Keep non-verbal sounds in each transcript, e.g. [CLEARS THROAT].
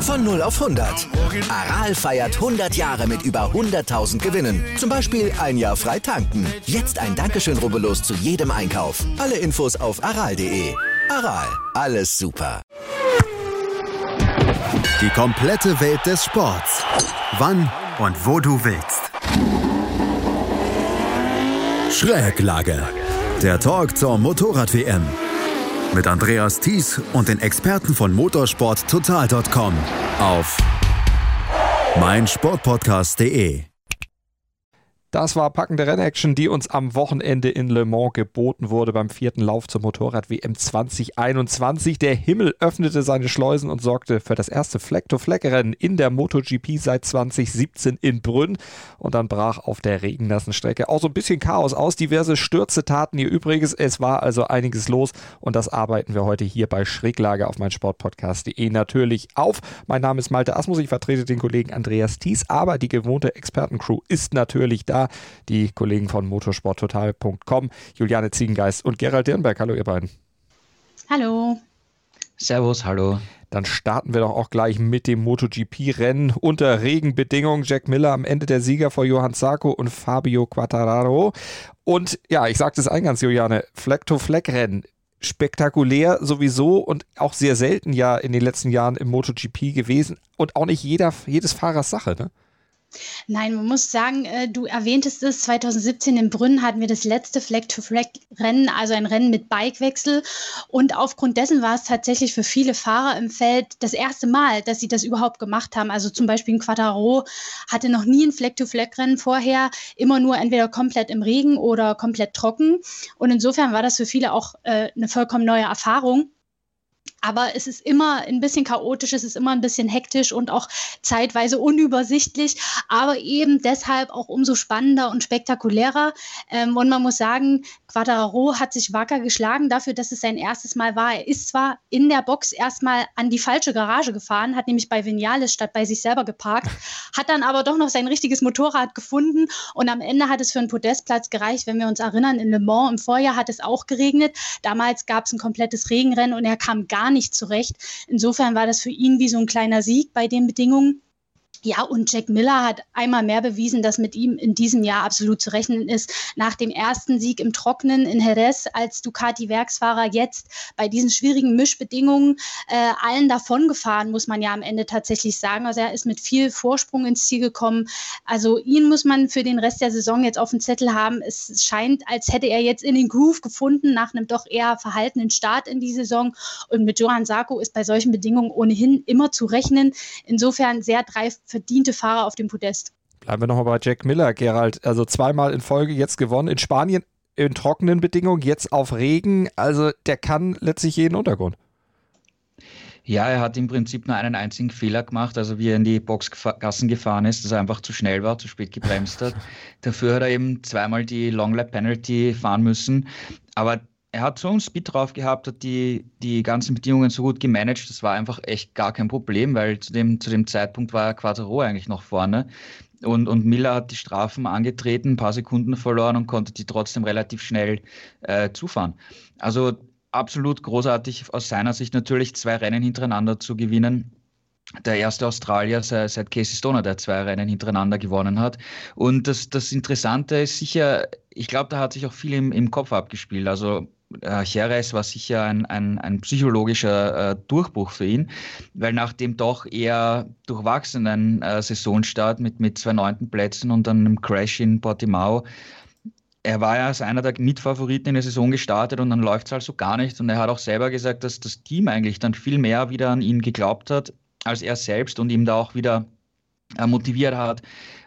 Von 0 auf 100. Aral feiert 100 Jahre mit über 100.000 Gewinnen. Zum Beispiel ein Jahr frei tanken. Jetzt ein Dankeschön, rubbellos zu jedem Einkauf. Alle Infos auf aral.de. Aral, alles super. Die komplette Welt des Sports. Wann und wo du willst. Schräglage. Der Talk zur Motorrad-WM. Mit Andreas Thies und den Experten von motorsporttotal.com auf meinsportpodcast.de. Das war packende Rennaction, die uns am Wochenende in Le Mans geboten wurde beim vierten Lauf zur Motorrad-WM 2021. Der Himmel öffnete seine Schleusen und sorgte für das erste Fleck-to-Fleck-Rennen in der MotoGP seit 2017 in Brünn. Und dann brach auf der regennassen Strecke auch so ein bisschen Chaos aus. Diverse Stürze taten ihr Übriges. Es war also einiges los und das arbeiten wir heute hier bei Schräglage auf mein Sportpodcast.de natürlich auf. Mein Name ist Malte Asmus, ich vertrete den Kollegen Andreas Thies, aber die gewohnte Expertencrew ist natürlich da die Kollegen von motorsporttotal.com, Juliane Ziegengeist und Gerald Dirnberg. Hallo, ihr beiden. Hallo. Servus, hallo. Dann starten wir doch auch gleich mit dem MotoGP-Rennen unter Regenbedingungen. Jack Miller am Ende der Sieger vor Johann Zarco und Fabio Quattararo. Und ja, ich sagte es eingangs, Juliane, Fleck-to-Fleck-Rennen. Spektakulär sowieso und auch sehr selten ja in den letzten Jahren im MotoGP gewesen und auch nicht jeder, jedes Fahrers Sache, ne? Nein, man muss sagen, äh, du erwähntest es, 2017 in Brünn hatten wir das letzte Flag-to-Flag-Rennen, also ein Rennen mit Bikewechsel. Und aufgrund dessen war es tatsächlich für viele Fahrer im Feld das erste Mal, dass sie das überhaupt gemacht haben. Also zum Beispiel ein Quattaro hatte noch nie ein Flag-to-Flag-Rennen vorher, immer nur entweder komplett im Regen oder komplett trocken. Und insofern war das für viele auch äh, eine vollkommen neue Erfahrung. Aber es ist immer ein bisschen chaotisch, es ist immer ein bisschen hektisch und auch zeitweise unübersichtlich, aber eben deshalb auch umso spannender und spektakulärer. Ähm, und man muss sagen, Quadraro hat sich wacker geschlagen dafür, dass es sein erstes Mal war. Er ist zwar in der Box erstmal an die falsche Garage gefahren, hat nämlich bei Vinales statt bei sich selber geparkt, [LAUGHS] hat dann aber doch noch sein richtiges Motorrad gefunden und am Ende hat es für einen Podestplatz gereicht. Wenn wir uns erinnern, in Le Mans im Vorjahr hat es auch geregnet. Damals gab es ein komplettes Regenrennen und er kam gar nicht zurecht. Insofern war das für ihn wie so ein kleiner Sieg bei den Bedingungen. Ja, und Jack Miller hat einmal mehr bewiesen, dass mit ihm in diesem Jahr absolut zu rechnen ist. Nach dem ersten Sieg im Trockenen in Jerez als Ducati-Werksfahrer jetzt bei diesen schwierigen Mischbedingungen äh, allen davon gefahren, muss man ja am Ende tatsächlich sagen. Also er ist mit viel Vorsprung ins Ziel gekommen. Also ihn muss man für den Rest der Saison jetzt auf dem Zettel haben. Es scheint, als hätte er jetzt in den Groove gefunden nach einem doch eher verhaltenen Start in die Saison. Und mit Johann Sarko ist bei solchen Bedingungen ohnehin immer zu rechnen. Insofern sehr drei verdiente Fahrer auf dem Podest. Bleiben wir nochmal bei Jack Miller, Gerald. Also zweimal in Folge jetzt gewonnen in Spanien in trockenen Bedingungen, jetzt auf Regen. Also der kann letztlich jeden Untergrund. Ja, er hat im Prinzip nur einen einzigen Fehler gemacht, also wie er in die Boxgassen gefahren ist, dass er einfach zu schnell war, zu spät gebremst hat. [LAUGHS] Dafür hat er eben zweimal die Long Lap Penalty fahren müssen. Aber er hat so einen Speed drauf gehabt, hat die, die ganzen Bedingungen so gut gemanagt, das war einfach echt gar kein Problem, weil zu dem, zu dem Zeitpunkt war Quattro eigentlich noch vorne. Und, und Miller hat die Strafen angetreten, ein paar Sekunden verloren und konnte die trotzdem relativ schnell äh, zufahren. Also absolut großartig aus seiner Sicht natürlich zwei Rennen hintereinander zu gewinnen der erste Australier seit, Casey Stoner, der zwei Rennen hintereinander gewonnen hat. Und das, das Interessante ist sicher, ich glaube, da hat sich auch viel im, im Kopf abgespielt. Also äh, Jerez war sicher ein, ein, ein psychologischer äh, Durchbruch für ihn, weil nach dem doch eher durchwachsenen äh, Saisonstart mit, mit zwei neunten Plätzen und einem Crash in Portimao, er war ja als einer der Mitfavoriten in der Saison gestartet und dann läuft es also gar nicht. Und er hat auch selber gesagt, dass das Team eigentlich dann viel mehr wieder an ihn geglaubt hat als er selbst und ihm da auch wieder äh, motiviert hat,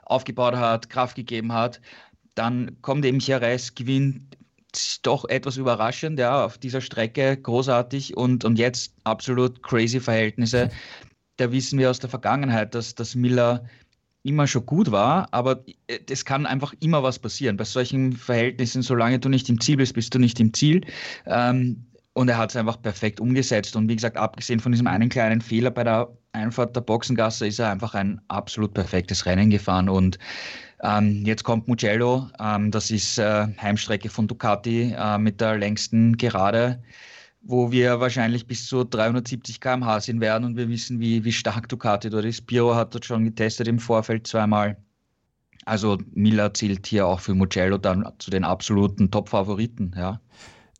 aufgebaut hat, Kraft gegeben hat. Dann kommt eben Jerez, gewinnt doch etwas überraschend, ja, auf dieser Strecke großartig und, und jetzt absolut crazy Verhältnisse. Da wissen wir aus der Vergangenheit, dass, dass Miller immer schon gut war, aber es kann einfach immer was passieren. Bei solchen Verhältnissen, solange du nicht im Ziel bist, bist du nicht im Ziel. Ähm, und er hat es einfach perfekt umgesetzt. Und wie gesagt, abgesehen von diesem einen kleinen Fehler bei der Einfahrt der Boxengasse ist er einfach ein absolut perfektes Rennen gefahren und Ähm, jetzt kommt Mugello, ähm, das ist äh, Heimstrecke von Ducati äh, mit der längsten Gerade, wo wir wahrscheinlich bis zu 370 km/h sind werden und wir wissen, wie, wie stark Ducati dort ist. Piro hat dort schon getestet im Vorfeld zweimal. Also Miller zählt hier auch für Mugello dann zu den absoluten Top-Favoriten, ja.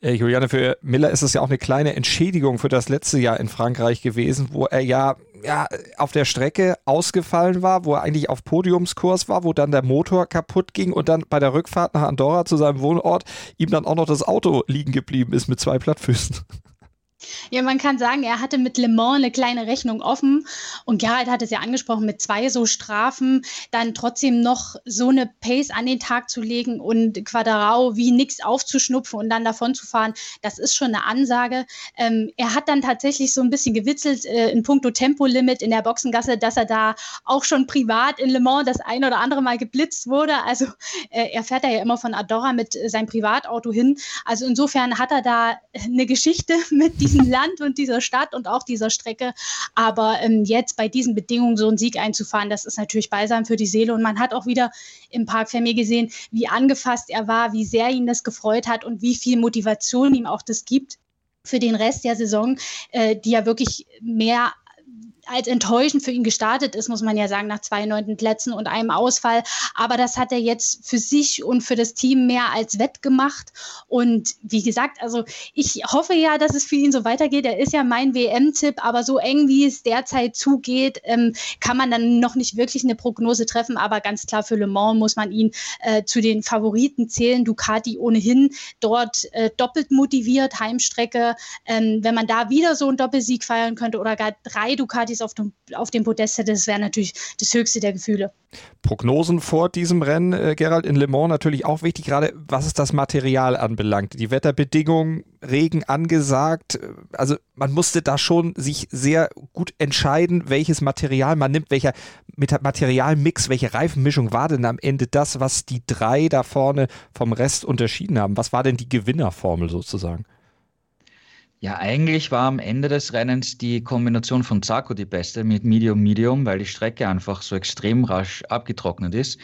Äh, Juliane, für Miller ist es ja auch eine kleine Entschädigung für das letzte Jahr in Frankreich gewesen, wo er ja, ja auf der Strecke ausgefallen war, wo er eigentlich auf Podiumskurs war, wo dann der Motor kaputt ging und dann bei der Rückfahrt nach Andorra zu seinem Wohnort ihm dann auch noch das Auto liegen geblieben ist mit zwei Plattfüßen. Ja, man kann sagen, er hatte mit Le Mans eine kleine Rechnung offen und Gerald hat es ja angesprochen, mit zwei so Strafen dann trotzdem noch so eine Pace an den Tag zu legen und Quadrao wie nix aufzuschnupfen und dann davon zu fahren, das ist schon eine Ansage. Ähm, er hat dann tatsächlich so ein bisschen gewitzelt äh, in puncto Tempolimit in der Boxengasse, dass er da auch schon privat in Le Mans das ein oder andere Mal geblitzt wurde. Also äh, er fährt da ja immer von Adora mit äh, seinem Privatauto hin. Also insofern hat er da eine Geschichte [LAUGHS] mit diesem diesem Land und dieser Stadt und auch dieser Strecke. Aber ähm, jetzt bei diesen Bedingungen so einen Sieg einzufahren, das ist natürlich balsam für die Seele. Und man hat auch wieder im Park Fermier gesehen, wie angefasst er war, wie sehr ihn das gefreut hat und wie viel Motivation ihm auch das gibt für den Rest der Saison, äh, die ja wirklich mehr als enttäuschend für ihn gestartet ist, muss man ja sagen, nach zwei neunten Plätzen und einem Ausfall. Aber das hat er jetzt für sich und für das Team mehr als wettgemacht. Und wie gesagt, also ich hoffe ja, dass es für ihn so weitergeht. Er ist ja mein WM-Tipp, aber so eng wie es derzeit zugeht, ähm, kann man dann noch nicht wirklich eine Prognose treffen. Aber ganz klar für Le Mans muss man ihn äh, zu den Favoriten zählen. Ducati ohnehin dort äh, doppelt motiviert, Heimstrecke. Ähm, wenn man da wieder so einen Doppelsieg feiern könnte oder gar drei Ducatis Paris auf dem, auf dem Podest hätte, das wäre natürlich das höchste der Gefühle. Prognosen vor diesem Rennen, äh, Gerald, in Le Mans natürlich auch wichtig, gerade was es das Material anbelangt. Die Wetterbedingungen, Regen angesagt. Also man musste da schon sich sehr gut entscheiden, welches Material man nimmt, welcher Materialmix, welche Reifenmischung war denn am Ende das, was die drei da vorne vom Rest unterschieden haben? Was war denn die Gewinnerformel sozusagen? Ja, eigentlich war am Ende des Rennens die Kombination von Zarco die beste mit Medium-Medium, weil die Strecke einfach so extrem rasch abgetrocknet ist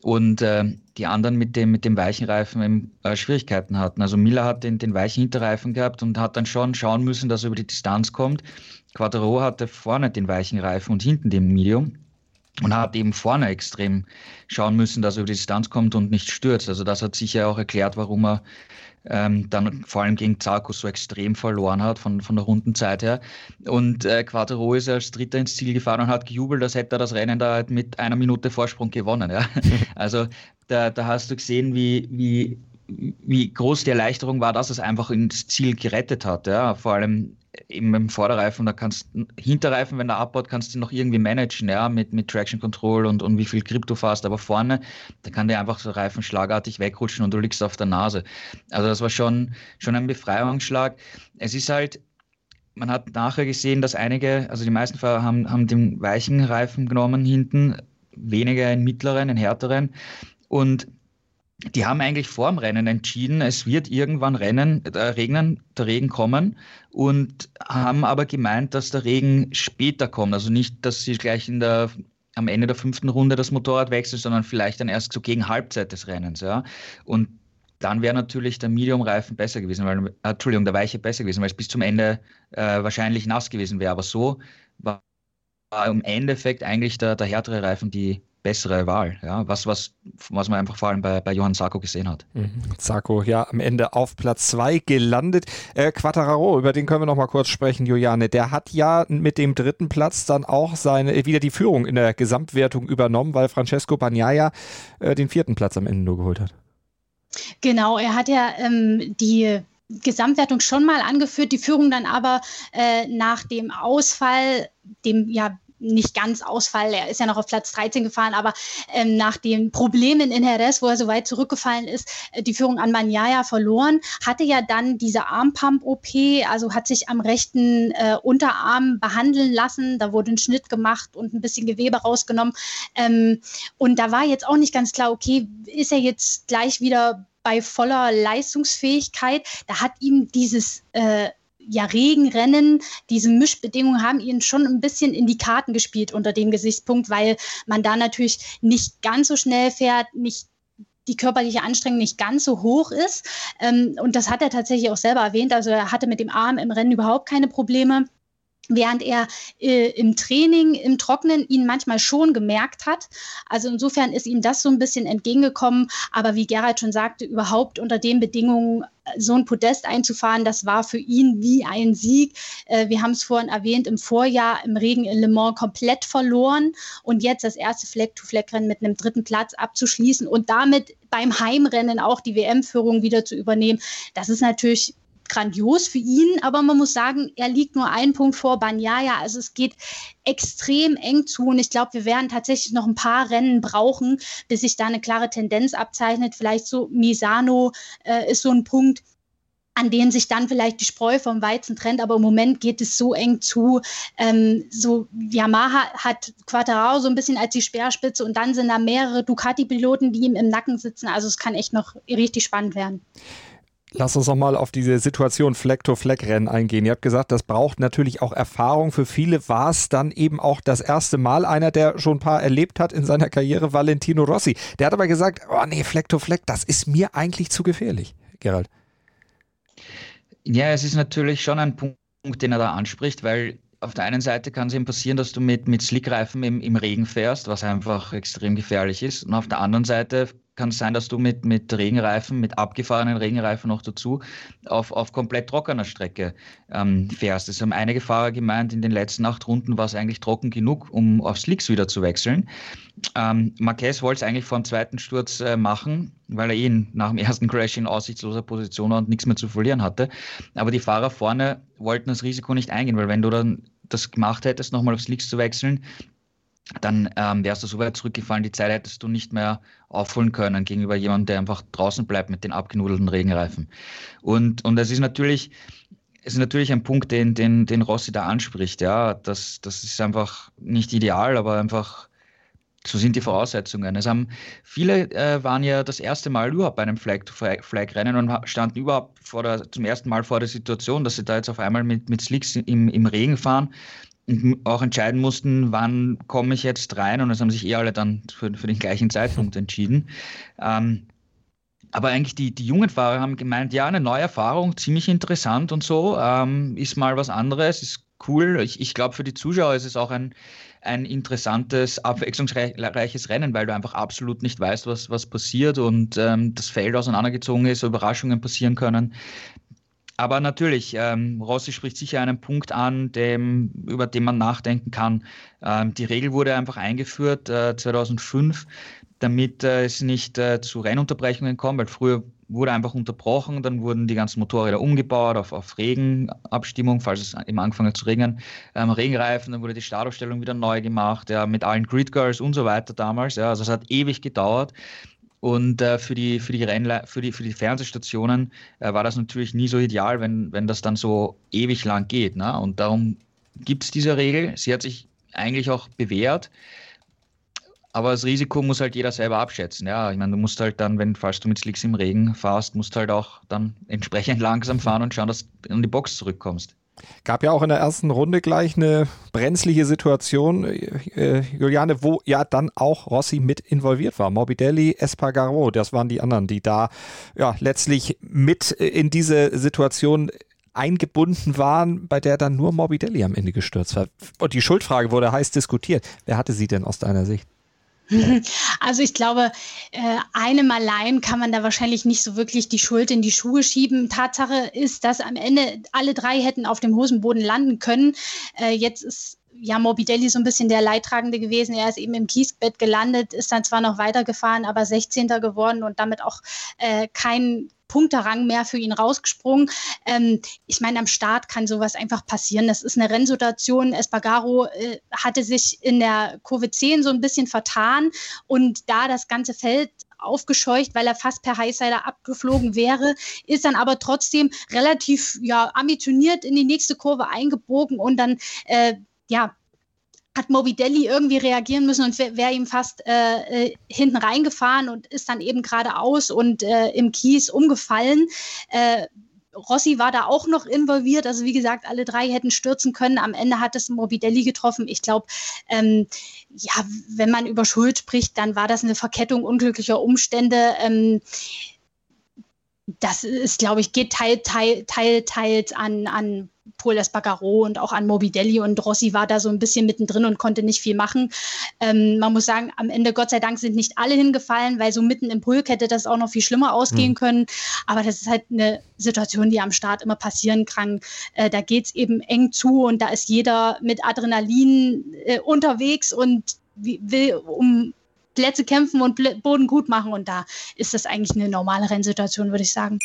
und äh, die anderen mit dem, mit dem weichen Reifen eben, äh, Schwierigkeiten hatten. Also Miller hat den, den weichen Hinterreifen gehabt und hat dann schon schauen müssen, dass er über die Distanz kommt. Quattro hatte vorne den weichen Reifen und hinten den Medium und hat eben vorne extrem schauen müssen, dass er über die Distanz kommt und nicht stürzt. Also das hat sicher auch erklärt, warum er ähm, dann vor allem gegen Zarco so extrem verloren hat von, von der Rundenzeit her. Und äh, Quattro ist als Dritter ins Ziel gefahren und hat gejubelt, als hätte er das Rennen da halt mit einer Minute Vorsprung gewonnen. Ja? [LAUGHS] Also da, da hast du gesehen, wie, wie, wie groß die Erleichterung war, dass es einfach ins Ziel gerettet hat. Ja? Vor allem eben im Vorderreifen, da kannst Hinterreifen, wenn der abbaut, kannst du noch irgendwie managen, ja, mit, mit Traction Control und, und wie viel Grip du fährst, aber vorne, da kann der einfach so Reifen schlagartig wegrutschen und du liegst auf der Nase. Also das war schon, schon ein Befreiungsschlag. Es ist halt, man hat nachher gesehen, dass einige, also die meisten Fahrer haben, haben den weichen Reifen genommen hinten, weniger in mittleren, in härteren und die haben eigentlich vor dem Rennen entschieden, es wird irgendwann Rennen, äh, regnen, der Regen kommen und haben aber gemeint, dass der Regen später kommt. Also nicht, dass sie gleich in der, am Ende der fünften Runde das Motorrad wechseln, sondern vielleicht dann erst so gegen Halbzeit des Rennens. Ja. Und dann wäre natürlich der Medium-Reifen besser gewesen, weil, äh, Entschuldigung, der Weiche besser gewesen, weil es bis zum Ende äh, wahrscheinlich nass gewesen wäre. Aber so war im Endeffekt eigentlich der, der härtere Reifen die, bessere Wahl. Ja, was, was, was man einfach vor allem bei, bei Johann Sarko gesehen hat. Mhm. Sarko, ja, am Ende auf Platz 2 gelandet. Äh, Quattararo, über den können wir noch mal kurz sprechen, Juliane. Der hat ja mit dem dritten Platz dann auch seine, wieder die Führung in der Gesamtwertung übernommen, weil Francesco Bagnaia äh, den vierten Platz am Ende nur geholt hat. Genau, er hat ja ähm, die Gesamtwertung schon mal angeführt, die Führung dann aber äh, nach dem Ausfall, dem ja nicht ganz Ausfall, er ist ja noch auf Platz 13 gefahren, aber ähm, nach den Problemen in Jerez, wo er so weit zurückgefallen ist, äh, die Führung an Manjaya verloren, hatte ja dann diese Armpump-OP, also hat sich am rechten äh, Unterarm behandeln lassen, da wurde ein Schnitt gemacht und ein bisschen Gewebe rausgenommen. Ähm, und da war jetzt auch nicht ganz klar, okay, ist er jetzt gleich wieder bei voller Leistungsfähigkeit? Da hat ihm dieses äh, ja, Regenrennen, diese Mischbedingungen haben ihnen schon ein bisschen in die Karten gespielt unter dem Gesichtspunkt, weil man da natürlich nicht ganz so schnell fährt, nicht die körperliche Anstrengung nicht ganz so hoch ist. Ähm, und das hat er tatsächlich auch selber erwähnt. Also er hatte mit dem Arm im Rennen überhaupt keine Probleme während er äh, im Training, im Trocknen ihn manchmal schon gemerkt hat. Also insofern ist ihm das so ein bisschen entgegengekommen. Aber wie Gerald schon sagte, überhaupt unter den Bedingungen äh, so ein Podest einzufahren, das war für ihn wie ein Sieg. Äh, wir haben es vorhin erwähnt, im Vorjahr im Regen in Le Mans komplett verloren und jetzt das erste Fleck-to-Fleck-Rennen mit einem dritten Platz abzuschließen und damit beim Heimrennen auch die WM-Führung wieder zu übernehmen. Das ist natürlich grandios für ihn, aber man muss sagen, er liegt nur einen Punkt vor Banyaya. Also es geht extrem eng zu und ich glaube, wir werden tatsächlich noch ein paar Rennen brauchen, bis sich da eine klare Tendenz abzeichnet. Vielleicht so Misano äh, ist so ein Punkt, an dem sich dann vielleicht die Spreu vom Weizen trennt, aber im Moment geht es so eng zu. Ähm, so Yamaha hat Quattararo so ein bisschen als die Speerspitze und dann sind da mehrere Ducati-Piloten, die ihm im Nacken sitzen. Also es kann echt noch richtig spannend werden. Lass uns noch mal auf diese Situation Fleck-to-Fleck-Rennen eingehen. Ihr habt gesagt, das braucht natürlich auch Erfahrung. Für viele war es dann eben auch das erste Mal. Einer, der schon ein paar erlebt hat in seiner Karriere, Valentino Rossi. Der hat aber gesagt, oh nee, Fleck-to-Fleck, das ist mir eigentlich zu gefährlich. Gerald. Ja, es ist natürlich schon ein Punkt, den er da anspricht, weil auf der einen Seite kann es eben passieren, dass du mit, mit Slickreifen im, im Regen fährst, was einfach extrem gefährlich ist. Und auf der anderen Seite kann es sein, dass du mit, mit Regenreifen, mit abgefahrenen Regenreifen noch dazu, auf, auf komplett trockener Strecke ähm, fährst. Es haben einige Fahrer gemeint, in den letzten acht Runden war es eigentlich trocken genug, um auf Slicks wieder zu wechseln. Ähm, Marquez wollte es eigentlich vor dem zweiten Sturz äh, machen, weil er ihn nach dem ersten Crash in aussichtsloser Position war und nichts mehr zu verlieren hatte. Aber die Fahrer vorne wollten das Risiko nicht eingehen, weil wenn du dann das gemacht hättest, nochmal auf Slicks zu wechseln, dann ähm, wärst du so weit zurückgefallen, die Zeit hättest du nicht mehr aufholen können gegenüber jemandem, der einfach draußen bleibt mit den abgenudelten Regenreifen. Und, und es ist natürlich, ist natürlich ein Punkt, den, den, den Rossi da anspricht. Ja, das, das ist einfach nicht ideal, aber einfach so sind die Voraussetzungen. Es haben viele äh, waren ja das erste Mal überhaupt bei einem Flag-to-Flag-Rennen und standen überhaupt der, zum ersten Mal vor der Situation, dass sie da jetzt auf einmal mit, mit Slicks im, im Regen fahren auch entscheiden mussten, wann komme ich jetzt rein. Und es haben sich eh alle dann für, für den gleichen Zeitpunkt [LAUGHS] entschieden. Ähm, aber eigentlich die, die jungen Fahrer haben gemeint, ja, eine neue Erfahrung, ziemlich interessant und so, ähm, ist mal was anderes, ist cool. Ich, ich glaube, für die Zuschauer ist es auch ein, ein interessantes, abwechslungsreiches Rennen, weil du einfach absolut nicht weißt, was, was passiert und ähm, das Feld auseinandergezogen ist, Überraschungen passieren können. Aber natürlich, ähm, Rossi spricht sicher einen Punkt an, dem, über den man nachdenken kann. Ähm, die Regel wurde einfach eingeführt äh, 2005, damit äh, es nicht äh, zu Rennunterbrechungen kommt, weil früher wurde einfach unterbrochen, dann wurden die ganzen Motorräder umgebaut auf, auf Regenabstimmung, falls es im angefangen zu regnen, ähm, Regenreifen, dann wurde die Startaufstellung wieder neu gemacht, ja, mit allen Grid Girls und so weiter damals. Ja, also es hat ewig gedauert. Und äh, für, die, für, die Rennle für, die, für die Fernsehstationen äh, war das natürlich nie so ideal, wenn, wenn das dann so ewig lang geht. Ne? Und darum gibt es diese Regel. Sie hat sich eigentlich auch bewährt. Aber das Risiko muss halt jeder selber abschätzen. Ja, ich meine, du musst halt dann, wenn, falls du mit Slicks im Regen fahrst, musst halt auch dann entsprechend [LAUGHS] langsam fahren und schauen, dass du in die Box zurückkommst. Gab ja auch in der ersten Runde gleich eine brenzliche Situation, äh, Juliane, wo ja dann auch Rossi mit involviert war. Morbidelli, Espargaro, das waren die anderen, die da ja letztlich mit in diese Situation eingebunden waren, bei der dann nur Morbidelli am Ende gestürzt war. Und die Schuldfrage wurde heiß diskutiert. Wer hatte sie denn aus deiner Sicht? [LAUGHS] Also ich glaube, äh, einem allein kann man da wahrscheinlich nicht so wirklich die Schuld in die Schuhe schieben. Tatsache ist, dass am Ende alle drei hätten auf dem Hosenboden landen können. Äh, jetzt ist ja, Morbidelli so ein bisschen der Leidtragende gewesen. Er ist eben im Kiesbett gelandet, ist dann zwar noch weitergefahren, aber 16. geworden und damit auch äh, kein Punkterang mehr für ihn rausgesprungen. Ähm, ich meine, am Start kann sowas einfach passieren. Das ist eine Rennsituation. Espargaro äh, hatte sich in der Kurve 10 so ein bisschen vertan und da das ganze Feld aufgescheucht, weil er fast per Highsider abgeflogen wäre, ist dann aber trotzdem relativ ja, ambitioniert in die nächste Kurve eingebogen und dann äh, ja, hat Morbidelli irgendwie reagieren müssen und wäre wär ihm fast äh, äh, hinten reingefahren und ist dann eben geradeaus und äh, im Kies umgefallen. Äh, Rossi war da auch noch involviert. Also wie gesagt, alle drei hätten stürzen können. Am Ende hat es Morbidelli getroffen. Ich glaube, ähm, ja, wenn man über Schuld spricht, dann war das eine Verkettung unglücklicher Umstände. Ähm, das ist, glaube ich, geht teil, teil, teil, teils an, an Paul Espargaro und auch an Morbidelli und Rossi war da so ein bisschen mittendrin und konnte nicht viel machen. Ähm, man muss sagen, am Ende, Gott sei Dank, sind nicht alle hingefallen, weil so mitten im Pulk hätte das auch noch viel schlimmer ausgehen mhm. können. Aber das ist halt eine Situation, die am Start immer passieren kann. Äh, da geht es eben eng zu und da ist jeder mit Adrenalin äh, unterwegs und will um Plätze kämpfen und Boden gut machen. Und da ist das eigentlich eine normale Rennsituation, würde ich sagen.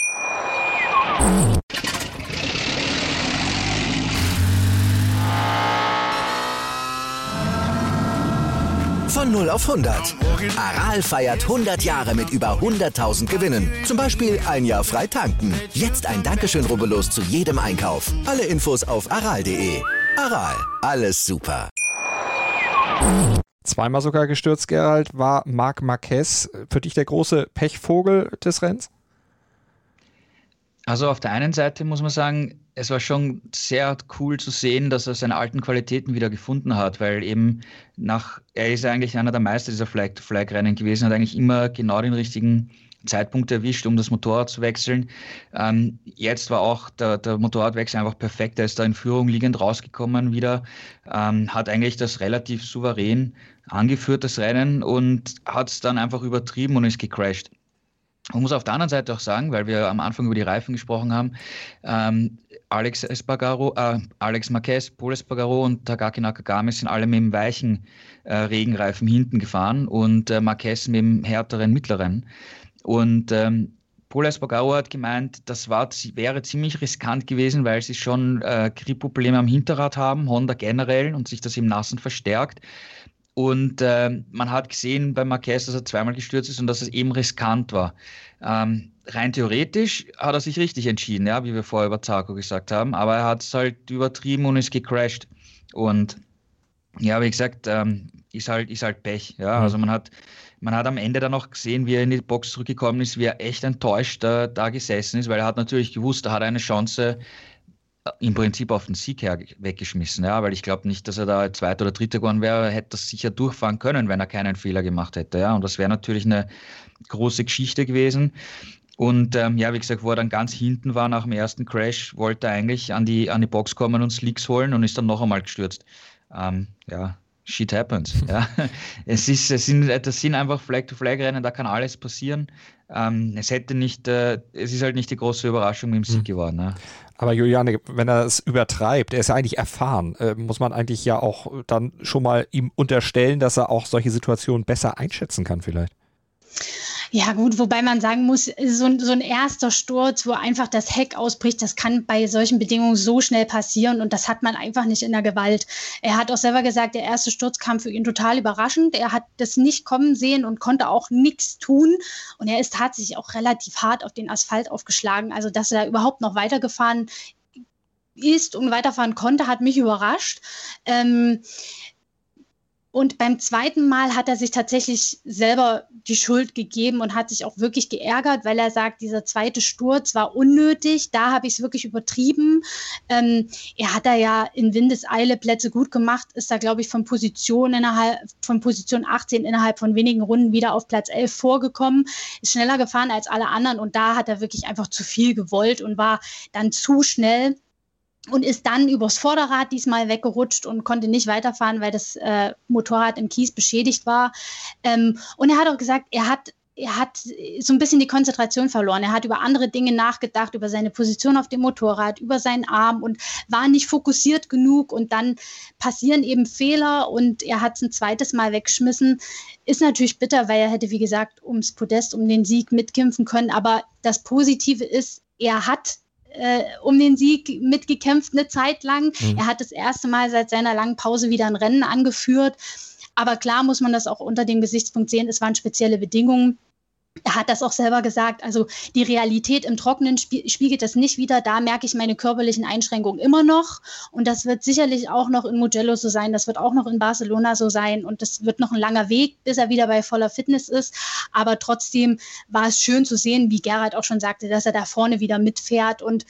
Von 0 auf 100. Aral feiert 100 Jahre mit über 100.000 Gewinnen. Zum Beispiel ein Jahr frei tanken. Jetzt ein Dankeschön, rubbellos zu jedem Einkauf. Alle Infos auf aral.de. Aral, alles super. Zweimal sogar gestürzt, Gerald, war Marc Marquez für dich der große Pechvogel des Rennens? Also auf der einen Seite muss man sagen, es war schon sehr cool zu sehen, dass er seine alten Qualitäten wieder gefunden hat, weil eben nach, er ist eigentlich einer der Meister dieser Flag-to-Flag-Rennen gewesen, hat eigentlich immer genau den richtigen Zeitpunkt erwischt, um das Motorrad zu wechseln. Ähm, jetzt war auch der, der, Motorradwechsel einfach perfekt. Er ist da in Führung liegend rausgekommen wieder, ähm, hat eigentlich das relativ souverän angeführt, das Rennen, und hat es dann einfach übertrieben und ist gecrashed. Man muss auf der anderen Seite auch sagen, weil wir am Anfang über die Reifen gesprochen haben, ähm, Alex Espargaro, äh, Alex Marquez, Paul Espargaro und Takaki Nakagami sind alle mit dem weichen äh, Regenreifen hinten gefahren und äh, Marquez mit dem härteren mittleren. Und ähm, Paul Espargaro hat gemeint, das war, wäre ziemlich riskant gewesen, weil sie schon äh, Gripprobleme am Hinterrad haben, Honda generell, und sich das im Nassen verstärkt. Und äh, man hat gesehen bei Marquez, dass er zweimal gestürzt ist und dass es eben riskant war. Ähm, rein theoretisch hat er sich richtig entschieden, ja, wie wir vorher über Zarko gesagt haben, aber er hat es halt übertrieben und ist gecrashed. Und ja, wie gesagt, ähm, ist halt, ist halt Pech. Ja, mhm. also man hat, man hat am Ende dann noch gesehen, wie er in die Box zurückgekommen ist, wie er echt enttäuscht da, da gesessen ist, weil er hat natürlich gewusst, er hat eine Chance, im Prinzip auf den Sieg her weggeschmissen, ja, weil ich glaube nicht, dass er da Zweiter oder Dritter geworden wäre, hätte das sicher durchfahren können, wenn er keinen Fehler gemacht hätte, ja, und das wäre natürlich eine große Geschichte gewesen. Und ähm, ja, wie gesagt, wo er dann ganz hinten war nach dem ersten Crash, wollte er eigentlich an die, an die Box kommen und Slicks holen und ist dann noch einmal gestürzt. Ähm, ja, shit happens. Ja. [LAUGHS] es, ist, es sind, das sind einfach Flag-to-Flag-Rennen, da kann alles passieren. Ähm, es hätte nicht, äh, es ist halt nicht die große Überraschung mit dem Sieg mhm. geworden. Ja. Aber Juliane, wenn er es übertreibt, er ist ja eigentlich erfahren, äh, muss man eigentlich ja auch dann schon mal ihm unterstellen, dass er auch solche Situationen besser einschätzen kann vielleicht. Ja, gut, wobei man sagen muss, so, so, ein erster Sturz, wo einfach das Heck ausbricht, das kann bei solchen Bedingungen so schnell passieren und das hat man einfach nicht in der Gewalt. Er hat auch selber gesagt, der erste Sturz kam für ihn total überraschend. Er hat das nicht kommen sehen und konnte auch nichts tun. Und er ist tatsächlich auch relativ hart auf den Asphalt aufgeschlagen. Also, dass er überhaupt noch weitergefahren ist und weiterfahren konnte, hat mich überrascht. Ähm, und beim zweiten Mal hat er sich tatsächlich selber die Schuld gegeben und hat sich auch wirklich geärgert, weil er sagt, dieser zweite Sturz war unnötig. Da habe ich es wirklich übertrieben. Ähm, er hat da ja in Windeseile Plätze gut gemacht, ist da, glaube ich, von Position innerhalb von Position 18 innerhalb von wenigen Runden wieder auf Platz 11 vorgekommen, ist schneller gefahren als alle anderen und da hat er wirklich einfach zu viel gewollt und war dann zu schnell und ist dann übers Vorderrad diesmal weggerutscht und konnte nicht weiterfahren, weil das äh, Motorrad im Kies beschädigt war. Ähm, und er hat auch gesagt, er hat er hat so ein bisschen die Konzentration verloren. Er hat über andere Dinge nachgedacht, über seine Position auf dem Motorrad, über seinen Arm und war nicht fokussiert genug. Und dann passieren eben Fehler und er hat es ein zweites Mal weggeschmissen. Ist natürlich bitter, weil er hätte, wie gesagt, ums Podest, um den Sieg mitkämpfen können. Aber das Positive ist, er hat äh, um den Sieg mitgekämpft eine Zeit lang. Mhm. Er hat das erste Mal seit seiner langen Pause wieder ein Rennen angefühhrt. Aber klar muss man das auch unter dem Gesichtspunkt sehen, es waren spezielle Bedingungen. Er hat das auch selber gesagt. Also die Realität im Trockenen spiegelt das nicht wieder. Da merke ich meine körperlichen Einschränkungen immer noch. Und das wird sicherlich auch noch in Mugello so sein. Das wird auch noch in Barcelona so sein. Und das wird noch ein langer Weg, bis er wieder bei voller Fitness ist. Aber trotzdem war es schön zu sehen, wie Gerhard auch schon sagte, dass er da vorne wieder mitfährt. Und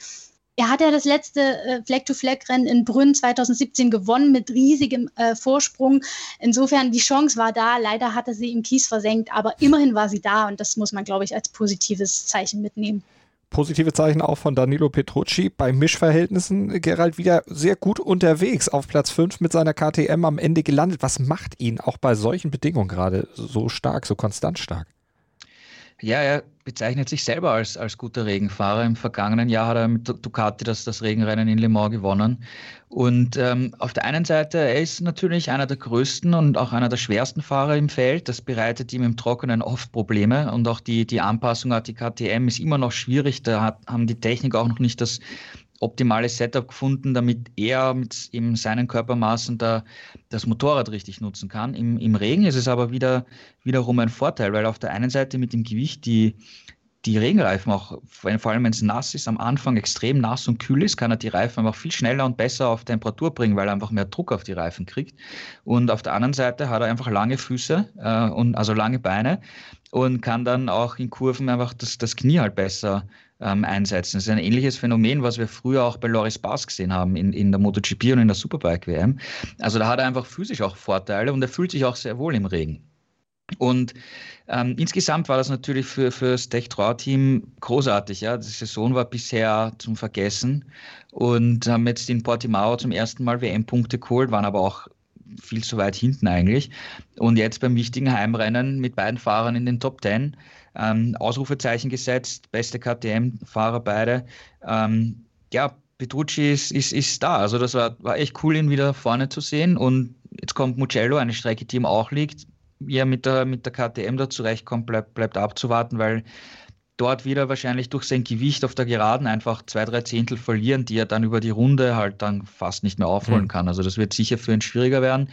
er hat ja das letzte äh, Flag-to-Flag-Rennen in Brünn 2017 gewonnen mit riesigem äh, Vorsprung. Insofern, die Chance war da. Leider hatte sie im Kies versenkt, aber immerhin war sie da und das muss man, glaube ich, als positives Zeichen mitnehmen. Positive Zeichen auch von Danilo Petrucci. Bei Mischverhältnissen Gerald wieder sehr gut unterwegs auf Platz 5 mit seiner KTM am Ende gelandet. Was macht ihn auch bei solchen Bedingungen gerade so stark, so konstant stark? Ja, er bezeichnet sich selber als, als guter Regenfahrer. Im vergangenen Jahr hat er mit Ducati das, das Regenrennen in Le Mans gewonnen. Und ähm, auf der einen Seite, er ist natürlich einer der größten und auch einer der schwersten Fahrer im Feld. Das bereitet ihm im Trockenen oft Probleme. Und auch die, die Anpassung an die KTM ist immer noch schwierig. Da hat, haben die Technik auch noch nicht das optimale Setup gefunden, damit er mit eben seinen Körpermaßen da das Motorrad richtig nutzen kann. Im, Im Regen ist es aber wieder, wiederum ein Vorteil, weil auf der einen Seite mit dem Gewicht die, die Regenreifen auch, vor allem wenn es nass ist, am Anfang extrem nass und kühl ist, kann er die Reifen einfach viel schneller und besser auf Temperatur bringen, weil er einfach mehr Druck auf die Reifen kriegt. Und auf der anderen Seite hat er einfach lange Füße äh, und also lange Beine und kann dann auch in Kurven einfach das, das Knie halt besser ähm, einsetzen. Das ist ein ähnliches Phänomen, was wir früher auch bei Loris Bass gesehen haben in, in der MotoGP und in der Superbike WM. Also da hat er einfach physisch auch Vorteile und er fühlt sich auch sehr wohl im Regen. Und ähm, insgesamt war das natürlich für, für das Tech-Trau-Team großartig. Ja? Die Saison war bisher zum Vergessen und haben jetzt in Portimao zum ersten Mal WM-Punkte geholt, waren aber auch viel zu weit hinten eigentlich. Und jetzt beim wichtigen Heimrennen mit beiden Fahrern in den Top Ten ähm, Ausrufezeichen gesetzt, beste KTM-Fahrer beide. Ähm, ja, Petrucci ist, ist, ist da. Also das war, war echt cool, ihn wieder vorne zu sehen. Und jetzt kommt Mugello, eine Strecke, die ihm auch liegt. Wie er mit der, mit der KTM da zurechtkommt, bleibt, bleibt abzuwarten, weil dort wieder wahrscheinlich durch sein Gewicht auf der Geraden einfach zwei, drei Zehntel verlieren, die er dann über die Runde halt dann fast nicht mehr aufholen mhm. kann. Also das wird sicher für ihn schwieriger werden.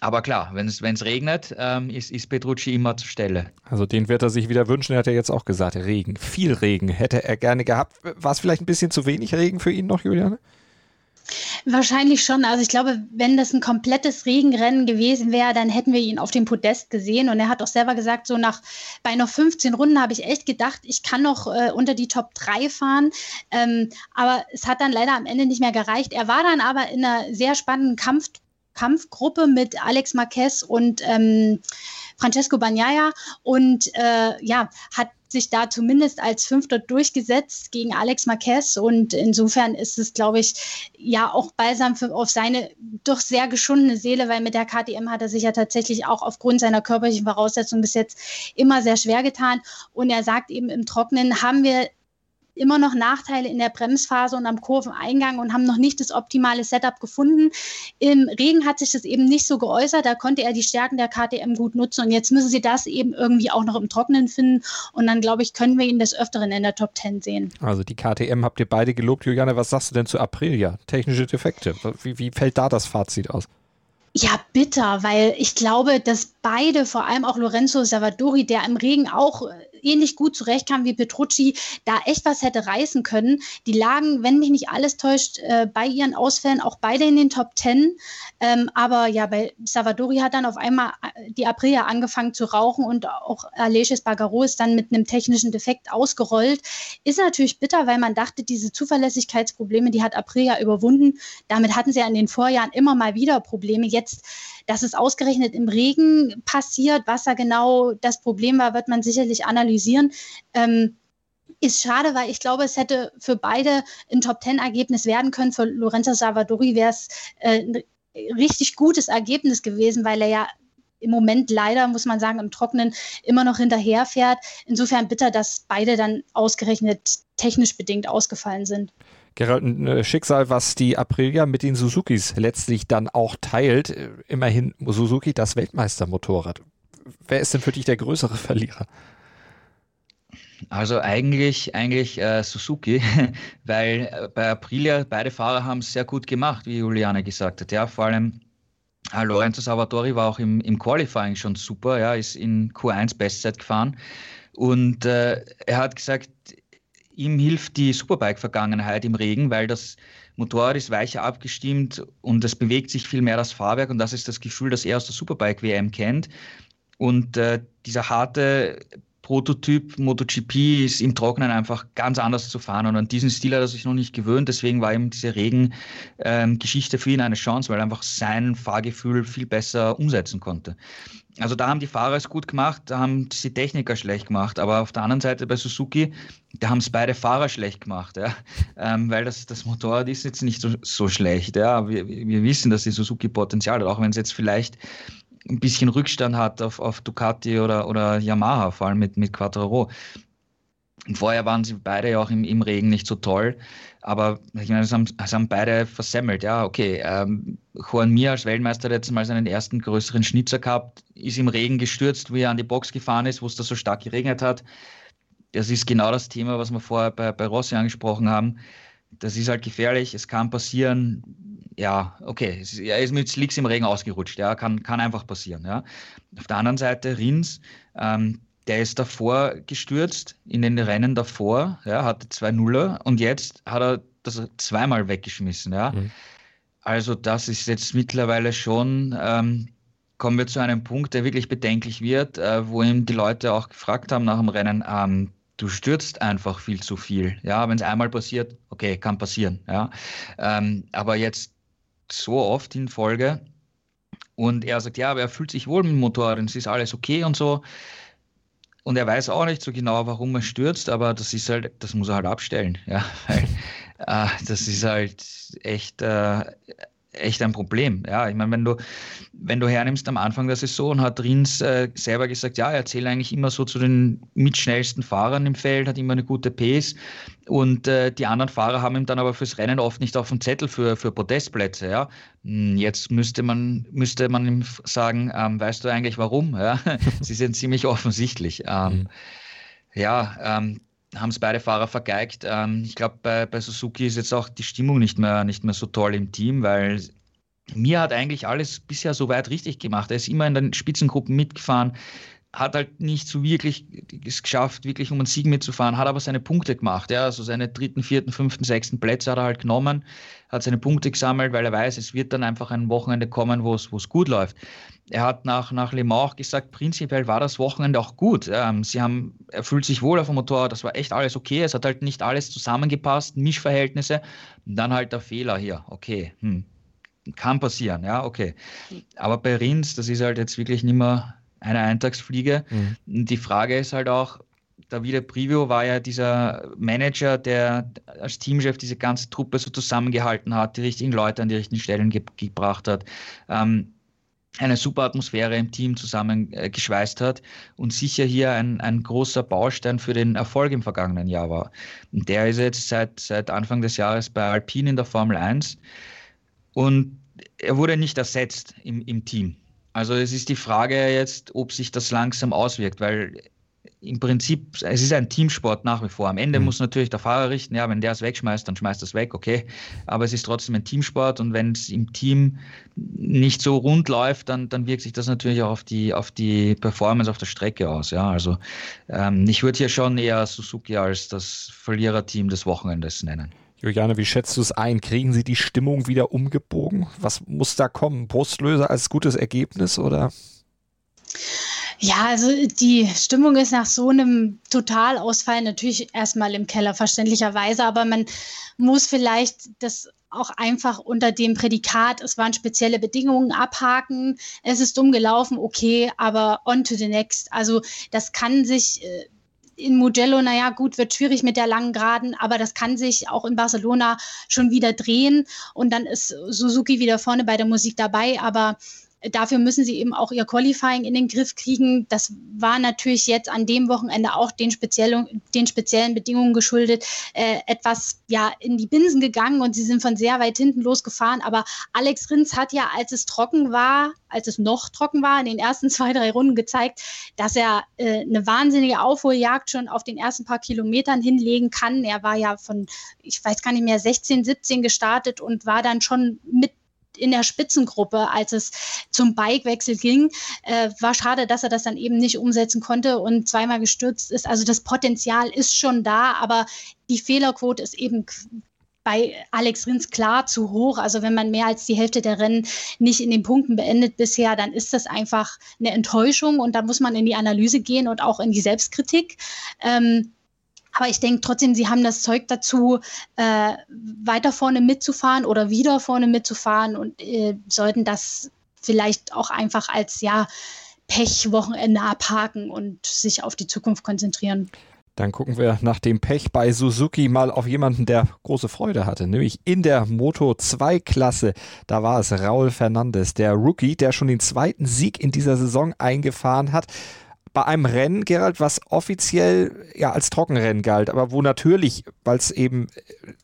Aber klar, wenn es regnet, ähm, ist, ist Petrucci immer zur Stelle. Also den wird er sich wieder wünschen, er hat ja jetzt auch gesagt, Regen, viel Regen hätte er gerne gehabt. War es vielleicht ein bisschen zu wenig Regen für ihn noch, Juliane? Wahrscheinlich schon. Also ich glaube, wenn das ein komplettes Regenrennen gewesen wäre, dann hätten wir ihn auf dem Podest gesehen. Und er hat auch selber gesagt, so nach bei noch 15 Runden habe ich echt gedacht, ich kann noch äh, unter die Top 3 fahren. Ähm, aber es hat dann leider am Ende nicht mehr gereicht. Er war dann aber in einer sehr spannenden Kampf Kampfgruppe mit Alex Marquez und ähm, Francesco Bagnaia und äh, ja, hat sich da zumindest als Fünfter durchgesetzt gegen Alex Marquez und insofern ist es, glaube ich, ja auch balsam für, auf seine doch sehr geschundene Seele, weil mit der KTM hat er sich ja tatsächlich auch aufgrund seiner körperlichen Voraussetzungen bis jetzt immer sehr schwer getan. Und er sagt eben im Trockenen haben wir immer noch Nachteile in der Bremsphase und am Kurveneingang und haben noch nicht das optimale Setup gefunden. Im Regen hat sich das eben nicht so geäußert, da konnte er die Stärken der KTM gut nutzen und jetzt müssen sie das eben irgendwie auch noch im Trockenen finden und dann glaube ich, können wir ihn des Öfteren in der Top 10 sehen. Also die KTM habt ihr beide gelobt, Juliane, was sagst du denn zu Aprilia? Technische Defekte, wie, wie fällt da das Fazit aus? Ja, bitter, weil ich glaube, dass beide, vor allem auch Lorenzo Savadori, der im Regen auch ähnlich gut zurechtkam wie Petrucci, da echt was hätte reißen können. Die lagen, wenn mich nicht alles täuscht, äh, bei ihren Ausfällen auch beide in den Top Ten. Ähm, aber ja, bei Savadori hat dann auf einmal äh, die Aprilia angefangen zu rauchen und auch Aleix Bagaro ist dann mit einem technischen Defekt ausgerollt. Ist natürlich bitter, weil man dachte, diese Zuverlässigkeitsprobleme, die hat Aprilia überwunden. Damit hatten sie ja in den Vorjahren immer mal wieder Probleme. Jetzt dass es ausgerechnet im Regen passiert, was da genau das Problem war, wird man sicherlich analysieren. Ähm, ist schade, weil ich glaube, es hätte für beide ein Top-10-Ergebnis werden können. Für Lorenzo Salvadori wäre es äh, ein richtig gutes Ergebnis gewesen, weil er ja im Moment leider, muss man sagen, im Trockenen immer noch hinterherfährt. Insofern bitter, dass beide dann ausgerechnet technisch bedingt ausgefallen sind. Gerald, ein äh, Schicksal, was die Aprilia mit den Suzukis letztlich dann auch teilt. Äh, immerhin Suzuki das Weltmeistermotorrad. Wer ist denn für dich der größere Verlierer? Also eigentlich, eigentlich äh, Suzuki, [LAUGHS] weil äh, bei Aprilia beide Fahrer haben es sehr gut gemacht, wie Juliane gesagt hat. Ja, vor allem Lorenzo Salvatori war auch im, im Qualifying schon super, ja, ist in Q1 Bestzeit gefahren. Und äh, er hat gesagt, ihm hilft die Superbike-Vergangenheit im Regen, weil das Motorrad ist weicher abgestimmt und es bewegt sich viel mehr das Fahrwerk und das ist das Gefühl, das er aus der Superbike-WM kennt. Und äh, dieser harte Prototyp MotoGP ist im Trockenen einfach ganz anders zu fahren. Und an diesen Stil hat er sich noch nicht gewöhnt. Deswegen war ihm diese Regengeschichte ähm, für ihn eine Chance, weil er einfach sein Fahrgefühl viel besser umsetzen konnte. Also da haben die Fahrer es gut gemacht, da haben die Techniker schlecht gemacht. Aber auf der anderen Seite bei Suzuki, da haben es beide Fahrer schlecht gemacht, ja? [LAUGHS] ähm, weil das, das Motorrad ist jetzt nicht so, so schlecht. Ja? Wir, wir wissen, dass die Suzuki Potenzial hat, auch wenn es jetzt vielleicht ein bisschen Rückstand hat auf, auf Ducati oder, oder Yamaha, vor allem mit, mit Quattro. Vorher waren sie beide ja auch im, im Regen nicht so toll, aber ich meine, es haben, haben beide versemmelt. Ja, okay. Ähm, Juan Mir als Weltmeister hat jetzt mal seinen ersten größeren Schnitzer gehabt, ist im Regen gestürzt, wie er an die Box gefahren ist, wo es da so stark geregnet hat. Das ist genau das Thema, was wir vorher bei, bei Rossi angesprochen haben. Das ist halt gefährlich, es kann passieren ja, okay, er ist mit Slicks im Regen ausgerutscht, ja, kann, kann einfach passieren. Ja. Auf der anderen Seite Rins, ähm, der ist davor gestürzt, in den Rennen davor, ja, hatte zwei Nuller und jetzt hat er das zweimal weggeschmissen. Ja. Mhm. Also das ist jetzt mittlerweile schon, ähm, kommen wir zu einem Punkt, der wirklich bedenklich wird, äh, wo ihm die Leute auch gefragt haben nach dem Rennen, ähm, du stürzt einfach viel zu viel. Ja, wenn es einmal passiert, okay, kann passieren. Ja, ähm, aber jetzt so oft in Folge. Und er sagt, ja, aber er fühlt sich wohl mit dem Motorrad und es ist alles okay und so. Und er weiß auch nicht so genau, warum er stürzt, aber das ist halt, das muss er halt abstellen, ja, [LAUGHS] weil äh, das ist halt echt äh, echt ein Problem. Ja, ich meine, wenn du, wenn du hernimmst am Anfang der Saison, hat Rins äh, selber gesagt, ja, er zählt eigentlich immer so zu den mitschnellsten Fahrern im Feld, hat immer eine gute Pace und äh, die anderen Fahrer haben ihm dann aber fürs Rennen oft nicht auf dem Zettel für, für Podestplätze. Ja. Hm, jetzt müsste man, müsste man ihm sagen, ähm, weißt du eigentlich warum? Ja? [LAUGHS] Sie sind ziemlich offensichtlich. Ähm, mhm. Ja, ähm, haben es beide Fahrer vergeigt. Ähm, ich glaube, bei, bei Suzuki ist jetzt auch die Stimmung nicht mehr, nicht mehr so toll im Team, weil mir hat eigentlich alles bisher so weit richtig gemacht. Er ist immer in den Spitzengruppen mitgefahren, hat halt nicht so wirklich es geschafft, wirklich um einen Sieg mitzufahren, hat aber seine Punkte gemacht. Ja, also seine dritten, vierten, fünften, sechsten Plätze hat er halt genommen, hat seine Punkte gesammelt, weil er weiß, es wird dann einfach ein Wochenende kommen, wo es gut läuft. Er hat nach, nach Le Mans auch gesagt, prinzipiell war das Wochenende auch gut. Ähm, sie haben, er fühlt sich wohl auf dem Motorrad, das war echt alles okay. Es hat halt nicht alles zusammengepasst, Mischverhältnisse. Und dann halt der Fehler hier. Okay, hm. kann passieren, ja, okay. Aber bei Rins, das ist halt jetzt wirklich nicht mehr eine Eintagsfliege. Mhm. Die Frage ist halt auch, Davide Privio war ja dieser Manager, der als Teamchef diese ganze Truppe so zusammengehalten hat, die richtigen Leute an die richtigen Stellen ge gebracht hat. Ähm, eine super Atmosphäre im Team zusammengeschweißt äh, hat und sicher hier ein, ein großer Baustein für den Erfolg im vergangenen Jahr war. Und der ist jetzt seit, seit Anfang des Jahres bei Alpine in der Formel 1 und er wurde nicht ersetzt im, im Team. Also es ist die Frage jetzt, ob sich das langsam auswirkt, weil im Prinzip, es ist ein Teamsport nach wie vor. Am Ende mhm. muss natürlich der Fahrer richten, ja, wenn der es wegschmeißt, dann schmeißt er es weg, okay. Aber es ist trotzdem ein Teamsport und wenn es im Team nicht so rund läuft, dann, dann wirkt sich das natürlich auch auf die, auf die Performance auf der Strecke aus. Ja, also ähm, ich würde hier schon eher Suzuki als das Verliererteam des Wochenendes nennen. Juliane, wie schätzt du es ein? Kriegen Sie die Stimmung wieder umgebogen? Was muss da kommen? Brustlöser als gutes Ergebnis oder? Ja, also die Stimmung ist nach so einem Totalausfall natürlich erstmal im Keller, verständlicherweise, aber man muss vielleicht das auch einfach unter dem Prädikat, es waren spezielle Bedingungen abhaken, es ist dumm gelaufen, okay, aber on to the next. Also das kann sich äh, in Mugello, naja, gut, wird schwierig mit der langen Geraden, aber das kann sich auch in Barcelona schon wieder drehen. Und dann ist Suzuki wieder vorne bei der Musik dabei, aber Dafür müssen sie eben auch ihr Qualifying in den Griff kriegen. Das war natürlich jetzt an dem Wochenende auch den, speziellen, den speziellen Bedingungen geschuldet, äh, etwas ja in die Binsen gegangen und sie sind von sehr weit hinten losgefahren. Aber Alex Rins hat ja, als es trocken war, als es noch trocken war, in den ersten [LAUGHS] zwei, drei Runden gezeigt, dass er äh, eine wahnsinnige Aufholjagd schon auf den ersten paar Kilometern hinlegen kann. Er war ja von, ich weiß gar nicht mehr, 16, 17 gestartet und war dann schon mit in der Spitzengruppe, als es zum Bikewechsel ging. Äh, war schade, dass er das dann eben nicht umsetzen konnte und zweimal gestürzt ist. Also das Potenzial ist schon da, aber die Fehlerquote ist eben bei Alex Rins klar zu hoch. Also wenn man mehr als die Hälfte der Rennen nicht in den Punkten beendet bisher, dann ist das einfach eine Enttäuschung und da muss man in die Analyse gehen und auch in die Selbstkritik. Ähm, aber ich denke trotzdem, sie haben das Zeug dazu, äh, weiter vorne mitzufahren oder wieder vorne mitzufahren und äh, sollten das vielleicht auch einfach als ja Pechwochenende abhaken und sich auf die Zukunft konzentrieren. Dann gucken wir nach dem Pech bei Suzuki mal auf jemanden, der große Freude hatte, nämlich in der Moto 2 Klasse. Da war es Raul Fernandes, der Rookie, der schon den zweiten Sieg in dieser Saison eingefahren hat bei einem Rennen, Gerald, was offiziell ja als Trockenrennen galt, aber wo natürlich, weil es eben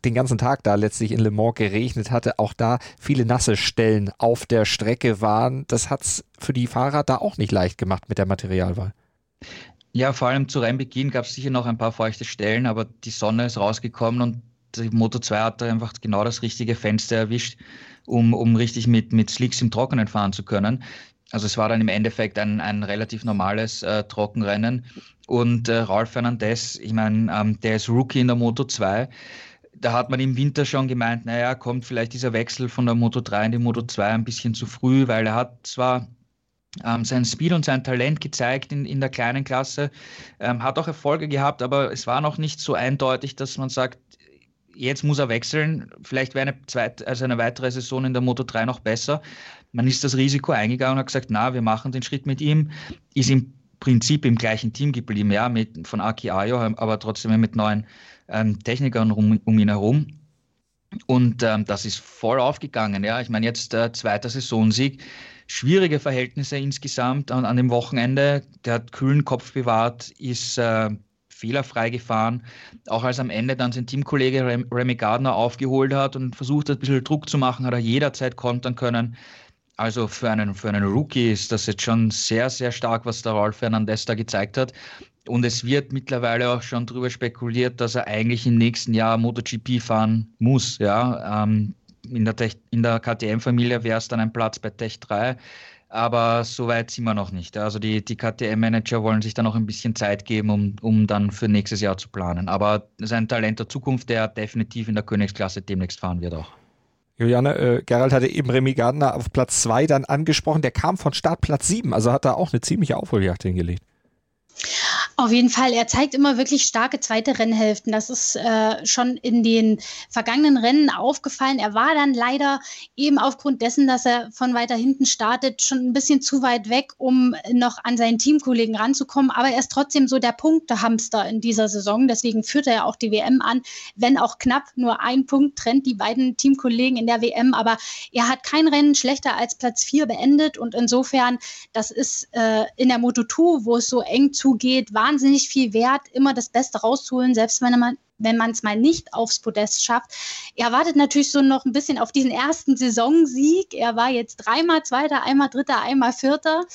den ganzen Tag da letztlich in Le Mans geregnet hatte, auch da viele nasse Stellen auf der Strecke waren. Das hat es für die Fahrer da auch nicht leicht gemacht mit der Materialwahl. Ja, vor allem zu Rennbeginn gab es sicher noch ein paar feuchte Stellen, aber die Sonne ist rausgekommen und die Moto 2 hat da einfach genau das richtige Fenster erwischt, um, um richtig mit, mit Slicks im Trockenen fahren zu können. Also es war dann im Endeffekt ein, ein relativ normales äh, Trockenrennen. Und äh, Ralf Fernandez, ich meine, ähm, der ist Rookie in der Moto 2. Da hat man im Winter schon gemeint, naja, kommt vielleicht dieser Wechsel von der Moto 3 in die Moto 2 ein bisschen zu früh, weil er hat zwar ähm, sein Speed und sein Talent gezeigt in, in der kleinen Klasse, ähm, hat auch Erfolge gehabt, aber es war noch nicht so eindeutig, dass man sagt, jetzt muss er wechseln. Vielleicht wäre eine, zweite, also eine weitere Saison in der Moto 3 noch besser. Man ist das Risiko eingegangen und hat gesagt, na, wir machen den Schritt mit ihm, ist im Prinzip im gleichen Team geblieben, ja, mit, von Aki Ayo, aber trotzdem mit neuen ähm, Technikern um, um ihn herum. Und ähm, das ist voll aufgegangen. Ja, ich meine, jetzt äh, zweiter Saisonsieg schwierige Verhältnisse insgesamt an, an dem Wochenende. Der hat kühlen Kopf bewahrt, ist äh, fehlerfrei gefahren. Auch als am Ende dann sein Teamkollege Rem, Remy Gardner aufgeholt hat und versucht hat, ein bisschen Druck zu machen, hat er jederzeit kontern können. Also für einen, für einen Rookie ist das jetzt schon sehr, sehr stark, was der Rolf Fernandez da gezeigt hat. Und es wird mittlerweile auch schon darüber spekuliert, dass er eigentlich im nächsten Jahr MotoGP fahren muss. Ja, ähm, in der, der KTM-Familie wäre es dann ein Platz bei Tech 3, aber so weit sind wir noch nicht. Also die, die KTM-Manager wollen sich da noch ein bisschen Zeit geben, um, um dann für nächstes Jahr zu planen. Aber es ist ein Talent der Zukunft, der definitiv in der Königsklasse demnächst fahren wird auch. Juliane, äh, Gerald hatte eben Remy Gardner auf Platz 2 dann angesprochen. Der kam von Startplatz 7, also hat da auch eine ziemliche Aufholjagd hingelegt. Auf jeden Fall. Er zeigt immer wirklich starke zweite Rennhälften. Das ist äh, schon in den vergangenen Rennen aufgefallen. Er war dann leider eben aufgrund dessen, dass er von weiter hinten startet, schon ein bisschen zu weit weg, um noch an seinen Teamkollegen ranzukommen. Aber er ist trotzdem so der Punktehamster in dieser Saison. Deswegen führt er ja auch die WM an, wenn auch knapp nur ein Punkt trennt die beiden Teamkollegen in der WM. Aber er hat kein Rennen schlechter als Platz 4 beendet. Und insofern, das ist äh, in der Moto2, wo es so eng zugeht, war wahnsinnig viel wert, immer das Beste rauszuholen, selbst wenn man wenn man es mal nicht aufs Podest schafft. Er wartet natürlich so noch ein bisschen auf diesen ersten Saisonsieg. Er war jetzt dreimal Zweiter, einmal Dritter, einmal Vierter.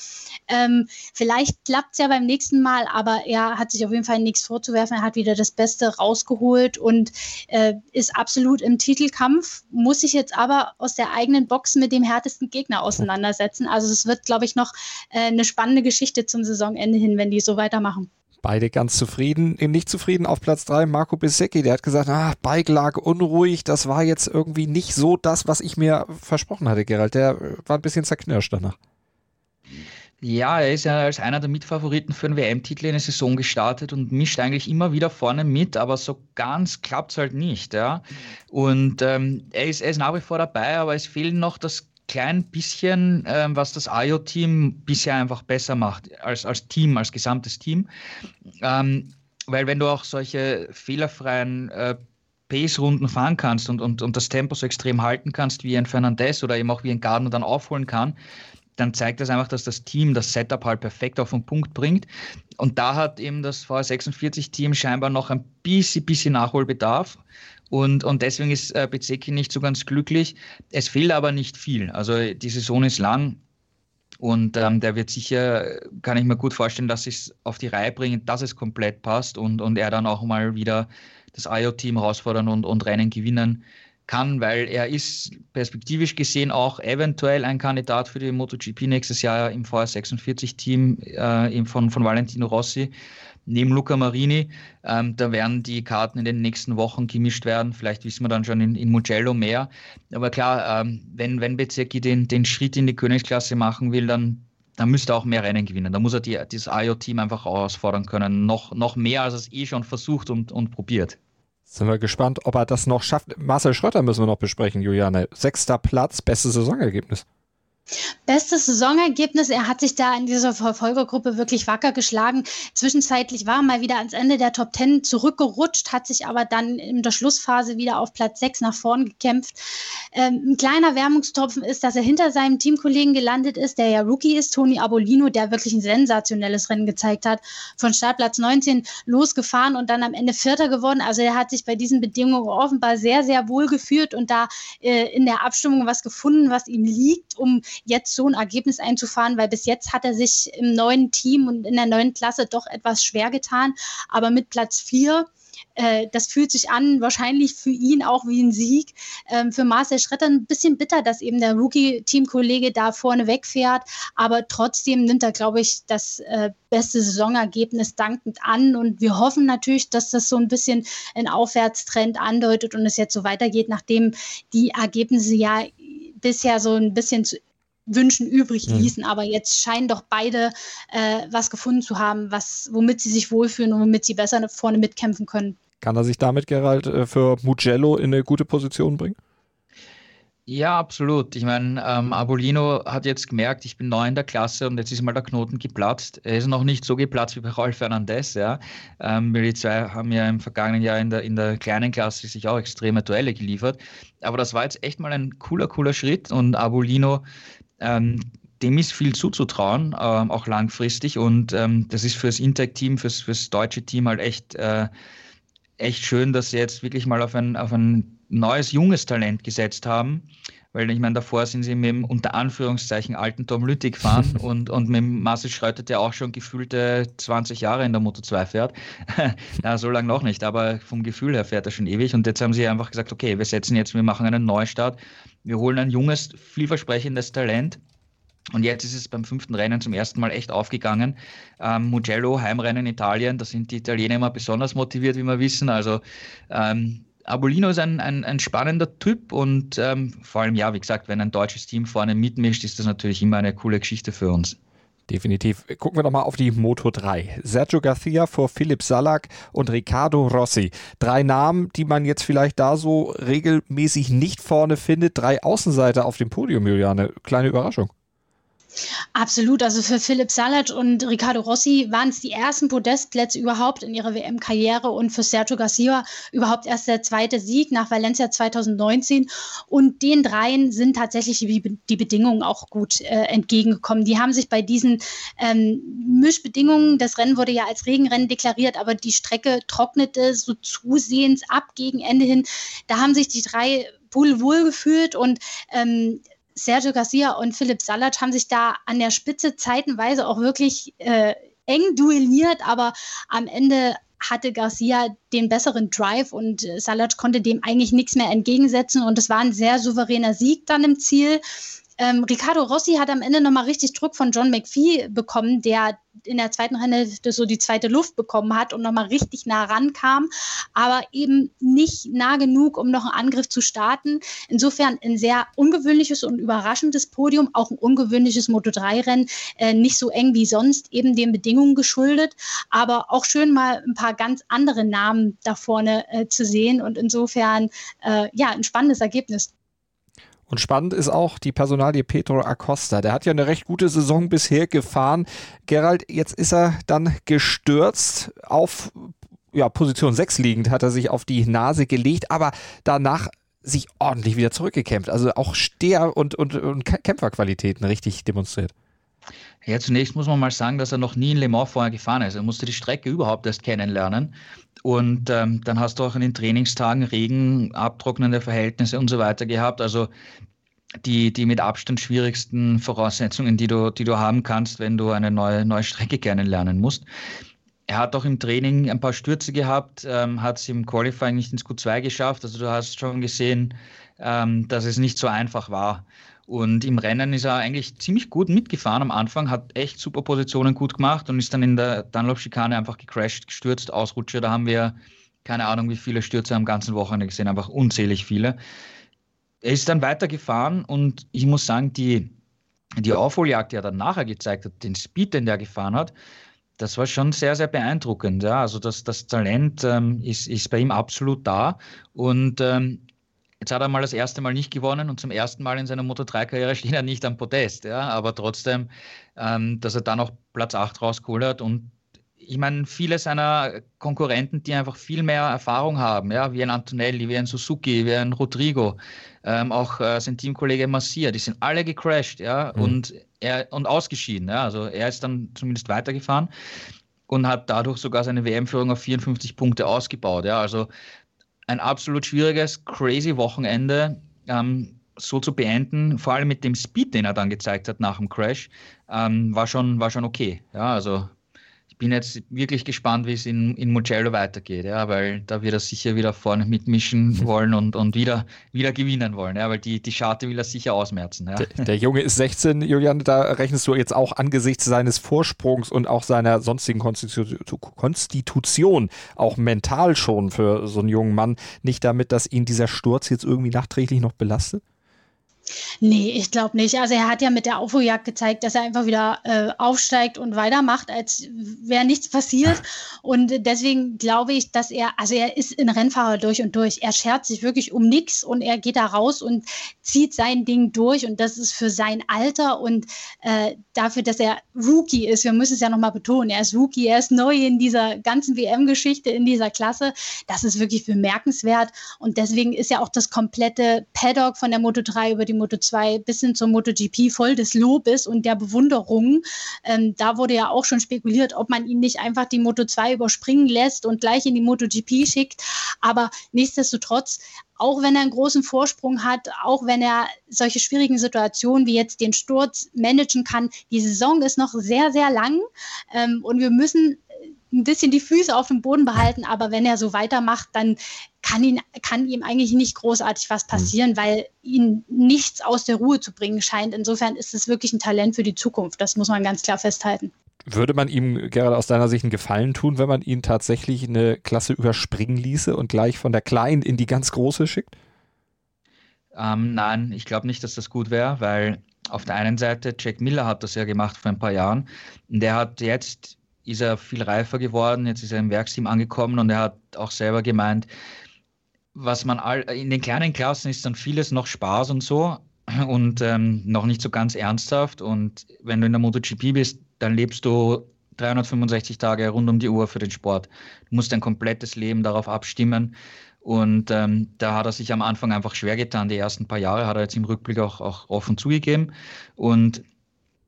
Ähm, vielleicht klappt es ja beim nächsten Mal, aber er hat sich auf jeden Fall nichts vorzuwerfen. Er hat wieder das Beste rausgeholt und äh, ist absolut im Titelkampf, muss sich jetzt aber aus der eigenen Box mit dem härtesten Gegner auseinandersetzen. Also es wird, glaube ich, noch äh, eine spannende Geschichte zum Saisonende hin, wenn die so weitermachen. Beide ganz zufrieden. Nicht zufrieden auf Platz 3 Marco Bissecchi, der hat gesagt, ah, Bike lag unruhig, das war jetzt irgendwie nicht so das, was ich mir versprochen hatte, Gerald. Der war ein bisschen zerknirscht danach. Ja, er ist ja als einer der Mitfavoriten für einen WM-Titel in der Saison gestartet und mischt eigentlich immer wieder vorne mit, aber so ganz klappt es halt nicht. Ja? Und ähm, er, ist, er ist nach wie vor dabei, aber es fehlen noch das klein bisschen, ähm, was das IO-Team bisher einfach besser macht, als, als Team, als gesamtes Team. Ähm, weil wenn du auch solche fehlerfreien äh, Pace-Runden fahren kannst und, und, und das Tempo so extrem halten kannst, wie ein Fernandez oder eben auch wie ein Gardner dann aufholen kann, dann zeigt das einfach, dass das Team das Setup halt perfekt auf den Punkt bringt. Und da hat eben das VR46-Team scheinbar noch ein bisschen, bisschen Nachholbedarf. Und, und deswegen ist äh, Bezeki nicht so ganz glücklich. Es fehlt aber nicht viel. Also die Saison ist lang und ähm, der wird sicher, kann ich mir gut vorstellen, dass es auf die Reihe bringen, dass es komplett passt und, und er dann auch mal wieder das IO-Team herausfordern und, und Rennen gewinnen kann, weil er ist perspektivisch gesehen auch eventuell ein Kandidat für die MotoGP nächstes Jahr im VR46-Team äh, von, von Valentino Rossi neben Luca Marini. Ähm, da werden die Karten in den nächsten Wochen gemischt werden. Vielleicht wissen wir dann schon in, in Mugello mehr. Aber klar, ähm, wenn, wenn Bezecchi den, den Schritt in die Königsklasse machen will, dann, dann müsste er auch mehr Rennen gewinnen. Da muss er die, das IO-Team einfach herausfordern können. Noch, noch mehr, als er es eh schon versucht und, und probiert. Sind wir gespannt, ob er das noch schafft. Marcel Schröter müssen wir noch besprechen, Juliane. Sechster Platz, bestes Saisonergebnis. Bestes Saisonergebnis. Er hat sich da in dieser Verfolgergruppe wirklich wacker geschlagen. Zwischenzeitlich war er mal wieder ans Ende der Top Ten zurückgerutscht, hat sich aber dann in der Schlussphase wieder auf Platz 6 nach vorn gekämpft. Ähm, ein kleiner Wermungstropfen ist, dass er hinter seinem Teamkollegen gelandet ist, der ja Rookie ist, Toni Abolino, der wirklich ein sensationelles Rennen gezeigt hat. Von Startplatz 19 losgefahren und dann am Ende Vierter geworden. Also er hat sich bei diesen Bedingungen offenbar sehr, sehr wohl geführt und da äh, in der Abstimmung was gefunden, was ihm liegt, um jetzt so ein Ergebnis einzufahren, weil bis jetzt hat er sich im neuen Team und in der neuen Klasse doch etwas schwer getan. Aber mit Platz vier äh, das fühlt sich an, wahrscheinlich für ihn auch wie ein Sieg. Ähm, für Marcel Schretter ein bisschen bitter, dass eben der Rookie-Teamkollege da vorne wegfährt, aber trotzdem nimmt er, glaube ich, das äh, beste Saisonergebnis dankend an und wir hoffen natürlich, dass das so ein bisschen einen Aufwärtstrend andeutet und es jetzt so weitergeht, nachdem die Ergebnisse ja bisher so ein bisschen zu Wünschen übrig mhm. ließen. Mhm. Aber jetzt scheinen doch beide äh, was gefunden zu haben, was, womit sie sich wohlfühlen und womit sie besser vorne mitkämpfen können. Kann er sich damit, Gerald, äh, für Mugello in eine gute Position bringen? Ja, absolut. Ich meine, ähm, Abolino hat jetzt gemerkt, ich bin neu in der Klasse und jetzt ist mal der Knoten geplatzt. Er ist noch nicht so geplatzt wie bei Rolf Fernandez, ja. Ähm, die zwei haben ja im vergangenen Jahr in der, in der kleinen Klasse sich auch extreme Duelle geliefert. Aber das war jetzt echt mal ein cooler, cooler Schritt und Abolino ähm, dem ist viel zuzutrauen, äh, auch langfristig. Und ähm, das ist fürs Intec-Team, fürs, fürs deutsche Team halt echt, äh, echt schön, dass sie jetzt wirklich mal auf ein, auf ein neues, junges Talent gesetzt haben. Weil ich meine, davor sind sie mit dem unter Anführungszeichen alten Tom Lütti gefahren [LAUGHS] und, und mit Marcel Schröter, der auch schon gefühlte 20 Jahre in der Moto 2 fährt. [LAUGHS] Na, so lange noch nicht, aber vom Gefühl her fährt er schon ewig. Und jetzt haben sie einfach gesagt, okay, wir setzen jetzt, wir machen einen Neustart wir holen ein junges, vielversprechendes Talent. Und jetzt ist es beim fünften Rennen zum ersten Mal echt aufgegangen. Ähm, Mugello, Heimrennen in Italien, da sind die Italiener immer besonders motiviert, wie wir wissen. Also ähm, Abolino ist ein, ein, ein, spannender Typ und ähm, vor allem, ja, wie gesagt, wenn ein deutsches Team vorne mitmischt, ist das natürlich immer eine coole Geschichte für uns. Definitiv. Gucken wir nochmal auf die Moto 3. Sergio Garcia vor Philipp Salak und Riccardo Rossi. Drei Namen, die man jetzt vielleicht da so regelmäßig nicht vorne findet. Drei Außenseiter auf dem Podium, Juliane. Kleine Überraschung. Absolut. Also für Philipp Salat und Ricardo Rossi waren es die ersten Podestplätze überhaupt in ihrer WM-Karriere und für Sergio Garcia überhaupt erst der zweite Sieg nach Valencia 2019. Und den dreien sind tatsächlich die, die Bedingungen auch gut äh, entgegengekommen. Die haben sich bei diesen ähm, Mischbedingungen, das Rennen wurde ja als Regenrennen deklariert, aber die Strecke trocknete so zusehends ab gegen Ende hin. Da haben sich die drei wohl wohl gefühlt und ähm, Sergio Garcia und Philipp Salat haben sich da an der Spitze zeitenweise auch wirklich äh, eng duelliert, aber am Ende hatte Garcia den besseren Drive und äh, Salat konnte dem eigentlich nichts mehr entgegensetzen und es war ein sehr souveräner Sieg dann im Ziel. Ähm, Ricardo Rossi hat am Ende nochmal richtig Druck von John McPhee bekommen, der in der zweiten Hälfte so die zweite Luft bekommen hat und nochmal richtig nah rankam, aber eben nicht nah genug, um noch einen Angriff zu starten. Insofern ein sehr ungewöhnliches und überraschendes Podium, auch ein ungewöhnliches Moto3-Rennen, äh, nicht so eng wie sonst, eben den Bedingungen geschuldet, aber auch schön mal ein paar ganz andere Namen da vorne äh, zu sehen und insofern äh, ja, ein spannendes Ergebnis. Und spannend ist auch die Personalie Pedro Acosta. Der hat ja eine recht gute Saison bisher gefahren. Gerald, jetzt ist er dann gestürzt auf ja, Position 6 liegend, hat er sich auf die Nase gelegt, aber danach sich ordentlich wieder zurückgekämpft. Also auch Steher- und, und, und Kämpferqualitäten richtig demonstriert. Ja, zunächst muss man mal sagen, dass er noch nie in Le Mans vorher gefahren ist. Er musste die Strecke überhaupt erst kennenlernen. Und ähm, dann hast du auch in den Trainingstagen Regen, abtrocknende Verhältnisse und so weiter gehabt. Also die, die mit Abstand schwierigsten Voraussetzungen, die du, die du haben kannst, wenn du eine neue, neue Strecke kennenlernen musst. Er hat auch im Training ein paar Stürze gehabt, ähm, hat es im Qualifying nicht ins Q2 geschafft. Also du hast schon gesehen, ähm, dass es nicht so einfach war. Und im Rennen ist er eigentlich ziemlich gut mitgefahren am Anfang, hat echt super Positionen gut gemacht und ist dann in der Dunlop-Schikane einfach gecrashed, gestürzt, Ausrutscher. Da haben wir keine Ahnung, wie viele Stürze am ganzen Wochenende gesehen, einfach unzählig viele. Er ist dann weitergefahren und ich muss sagen, die, die Aufholjagd, die er dann nachher gezeigt hat, den Speed, den der gefahren hat, das war schon sehr, sehr beeindruckend. Ja. Also das, das Talent ähm, ist, ist bei ihm absolut da. Und ähm, jetzt hat er mal das erste Mal nicht gewonnen und zum ersten Mal in seiner Moto3-Karriere [LAUGHS] steht er nicht am Podest. Ja. Aber trotzdem, ähm, dass er dann noch Platz 8 rausgeholt hat und ich meine, viele seiner Konkurrenten, die einfach viel mehr Erfahrung haben, ja, wie ein Antonelli, wie ein Suzuki, wie ein Rodrigo, ähm, auch äh, sein Teamkollege Massia, die sind alle gecrashed, ja, mhm. und er und ausgeschieden, ja, also er ist dann zumindest weitergefahren und hat dadurch sogar seine WM-Führung auf 54 Punkte ausgebaut, ja, also ein absolut schwieriges, crazy Wochenende. Ähm, so zu beenden, vor allem mit dem Speed, den er dann gezeigt hat nach dem Crash, ähm, war, schon, war schon okay. Ja, also bin jetzt wirklich gespannt, wie es in, in Mugello weitergeht, ja, weil da wird er sicher wieder vorne mitmischen [LAUGHS] wollen und, und wieder, wieder gewinnen wollen, ja, weil die, die Scharte will er sicher ausmerzen. Ja. Der, der, Junge ist 16, Julian, da rechnest du jetzt auch angesichts seines Vorsprungs und auch seiner sonstigen Konstitution, auch mental schon für so einen jungen Mann, nicht damit, dass ihn dieser Sturz jetzt irgendwie nachträglich noch belastet? Nee, ich glaube nicht. Also er hat ja mit der Aufholjagd gezeigt, dass er einfach wieder äh, aufsteigt und weitermacht, als wäre nichts passiert. Und deswegen glaube ich, dass er, also er ist ein Rennfahrer durch und durch. Er schert sich wirklich um nichts und er geht da raus und zieht sein Ding durch. Und das ist für sein Alter und äh, dafür, dass er Rookie ist, wir müssen es ja nochmal betonen, er ist Rookie, er ist neu in dieser ganzen WM-Geschichte, in dieser Klasse. Das ist wirklich bemerkenswert. Und deswegen ist ja auch das komplette Paddock von der Moto 3 über die Moto 2 bis hin zur MotoGP voll des Lobes und der Bewunderung. Ähm, da wurde ja auch schon spekuliert, ob man ihn nicht einfach die Moto 2 überspringen lässt und gleich in die MotoGP schickt. Aber nichtsdestotrotz, auch wenn er einen großen Vorsprung hat, auch wenn er solche schwierigen Situationen wie jetzt den Sturz managen kann, die Saison ist noch sehr, sehr lang ähm, und wir müssen ein bisschen die Füße auf dem Boden behalten, aber wenn er so weitermacht, dann kann, ihn, kann ihm eigentlich nicht großartig was passieren, mhm. weil ihn nichts aus der Ruhe zu bringen scheint. Insofern ist es wirklich ein Talent für die Zukunft. Das muss man ganz klar festhalten. Würde man ihm gerade aus deiner Sicht einen Gefallen tun, wenn man ihn tatsächlich eine Klasse überspringen ließe und gleich von der kleinen in die ganz große schickt? Ähm, nein, ich glaube nicht, dass das gut wäre, weil auf der einen Seite, Jack Miller hat das ja gemacht vor ein paar Jahren. Und der hat jetzt ist er viel reifer geworden, jetzt ist er im Werksteam angekommen und er hat auch selber gemeint, was man all, in den kleinen Klassen ist dann vieles noch Spaß und so und ähm, noch nicht so ganz ernsthaft. Und wenn du in der MotoGP bist, dann lebst du 365 Tage rund um die Uhr für den Sport. Du musst dein komplettes Leben darauf abstimmen. Und ähm, da hat er sich am Anfang einfach schwer getan. Die ersten paar Jahre hat er jetzt im Rückblick auch, auch offen zugegeben. Und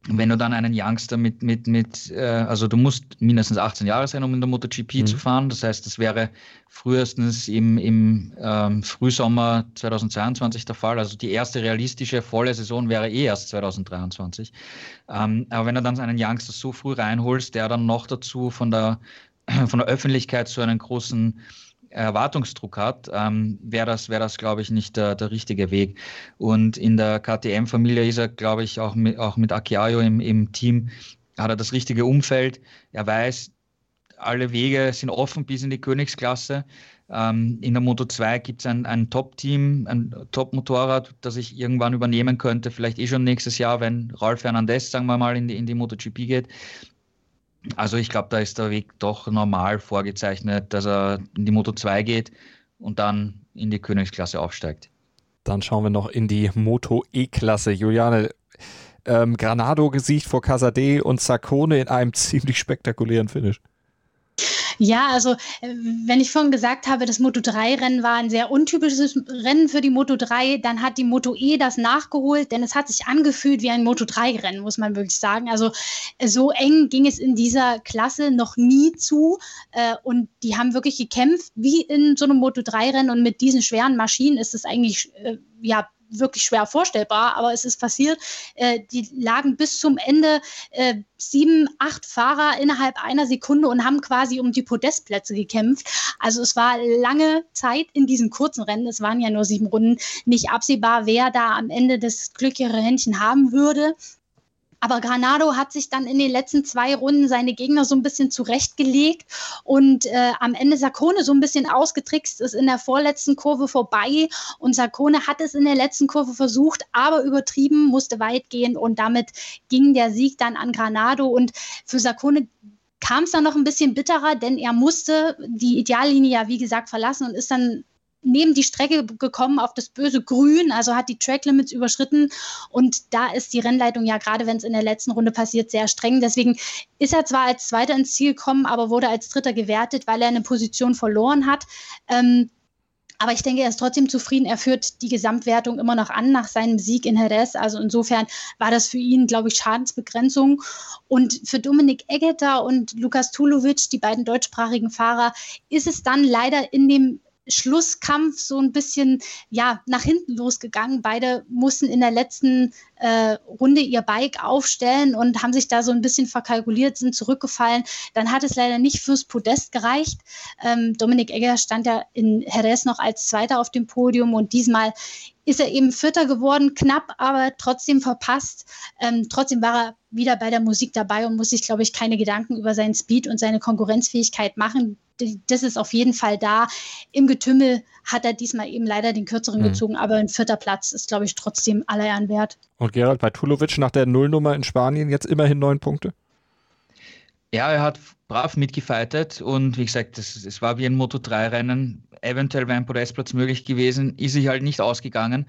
wenn du dann einen Youngster mit, mit, mit äh, also du musst mindestens 18 Jahre sein, um in der MotoGP mhm. zu fahren. Das heißt, das wäre frühestens im, im ähm, Frühsommer 2022 der Fall. Also die erste realistische volle Saison wäre eh erst 2023. Ähm, aber wenn du dann einen Youngster so früh reinholst, der dann noch dazu von der, [CLEARS THROAT] von der Öffentlichkeit so einen großen Erwartungsdruck hat, ähm, wäre das, wär das glaube ich, nicht der, der richtige Weg. Und in der KTM-Familie ist er, glaube ich, auch mit, auch mit Akiayo im, im Team, hat er das richtige Umfeld. Er weiß, alle Wege sind offen bis in die Königsklasse. Ähm, in der Moto 2 gibt es ein, ein Top-Team, ein Top-Motorrad, das ich irgendwann übernehmen könnte, vielleicht eh schon nächstes Jahr, wenn Ralf Fernandez, sagen wir mal, in die, in die MotoGP geht. Also ich glaube, da ist der Weg doch normal vorgezeichnet, dass er in die Moto 2 geht und dann in die Königsklasse aufsteigt. Dann schauen wir noch in die Moto E-Klasse. Juliane, ähm, Granado gesiegt vor Casade und Saccone in einem [LAUGHS] ziemlich spektakulären Finish. Ja, also äh, wenn ich vorhin gesagt habe, das Moto 3-Rennen war ein sehr untypisches Rennen für die Moto 3, dann hat die Moto E das nachgeholt, denn es hat sich angefühlt wie ein Moto 3-Rennen, muss man wirklich sagen. Also so eng ging es in dieser Klasse noch nie zu äh, und die haben wirklich gekämpft wie in so einem Moto 3-Rennen und mit diesen schweren Maschinen ist es eigentlich äh, ja wirklich schwer vorstellbar, aber es ist passiert. Äh, die lagen bis zum Ende äh, sieben, acht Fahrer innerhalb einer Sekunde und haben quasi um die Podestplätze gekämpft. Also es war lange Zeit in diesen kurzen Rennen, es waren ja nur sieben Runden, nicht absehbar, wer da am Ende das glücklichere Händchen haben würde. Aber Granado hat sich dann in den letzten zwei Runden seine Gegner so ein bisschen zurechtgelegt und äh, am Ende Sarkone so ein bisschen ausgetrickst, ist in der vorletzten Kurve vorbei. Und Sarkone hat es in der letzten Kurve versucht, aber übertrieben, musste weit gehen. Und damit ging der Sieg dann an Granado. Und für Sarkone kam es dann noch ein bisschen bitterer, denn er musste die Ideallinie ja wie gesagt verlassen und ist dann neben die Strecke gekommen auf das böse Grün, also hat die Track Limits überschritten und da ist die Rennleitung ja gerade, wenn es in der letzten Runde passiert, sehr streng. Deswegen ist er zwar als Zweiter ins Ziel gekommen, aber wurde als Dritter gewertet, weil er eine Position verloren hat. Ähm, aber ich denke, er ist trotzdem zufrieden. Er führt die Gesamtwertung immer noch an nach seinem Sieg in Jerez. Also insofern war das für ihn, glaube ich, Schadensbegrenzung. Und für Dominik Eggeter und Lukas Tulovic, die beiden deutschsprachigen Fahrer, ist es dann leider in dem Schlusskampf so ein bisschen ja nach hinten losgegangen. Beide mussten in der letzten äh, Runde ihr Bike aufstellen und haben sich da so ein bisschen verkalkuliert, sind zurückgefallen. Dann hat es leider nicht fürs Podest gereicht. Ähm, Dominik Egger stand ja in Jerez noch als Zweiter auf dem Podium und diesmal ist er eben Vierter geworden, knapp, aber trotzdem verpasst. Ähm, trotzdem war er wieder bei der Musik dabei und muss sich, glaube ich, keine Gedanken über seinen Speed und seine Konkurrenzfähigkeit machen. Das ist auf jeden Fall da. Im Getümmel hat er diesmal eben leider den kürzeren mhm. gezogen, aber ein vierter Platz ist, glaube ich, trotzdem aller Ehren wert. Und Gerald bei Tulovic nach der Nullnummer in Spanien jetzt immerhin neun Punkte? Ja, er hat brav mitgefightet und wie gesagt, es war wie ein Moto3-Rennen. Eventuell wäre ein Podestplatz möglich gewesen, ist sich halt nicht ausgegangen,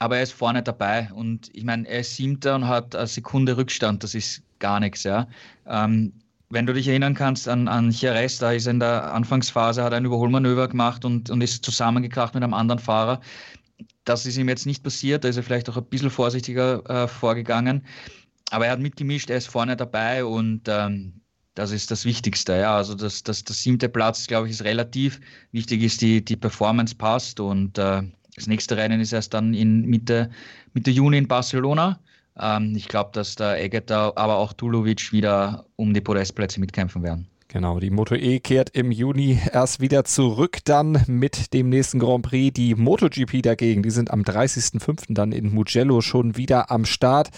aber er ist vorne dabei und ich meine, er ist Siebter und hat eine Sekunde Rückstand, das ist gar nichts, ja. Ähm, wenn du dich erinnern kannst an, an Jerez, da ist er in der Anfangsphase, hat ein Überholmanöver gemacht und, und ist zusammengekracht mit einem anderen Fahrer. Das ist ihm jetzt nicht passiert, da ist er vielleicht auch ein bisschen vorsichtiger äh, vorgegangen. Aber er hat mitgemischt, er ist vorne dabei und ähm, das ist das Wichtigste. Ja. Also das, das, das siebte Platz, glaube ich, ist relativ. Wichtig ist, die, die Performance passt. Und äh, das nächste Rennen ist erst dann in Mitte, Mitte Juni in Barcelona. Ähm, ich glaube, dass der Egeter, aber auch Tulovic wieder um die Podestplätze mitkämpfen werden. Genau, die Moto E kehrt im Juni erst wieder zurück, dann mit dem nächsten Grand Prix. Die MotoGP dagegen, die sind am 30.05. dann in Mugello schon wieder am Start.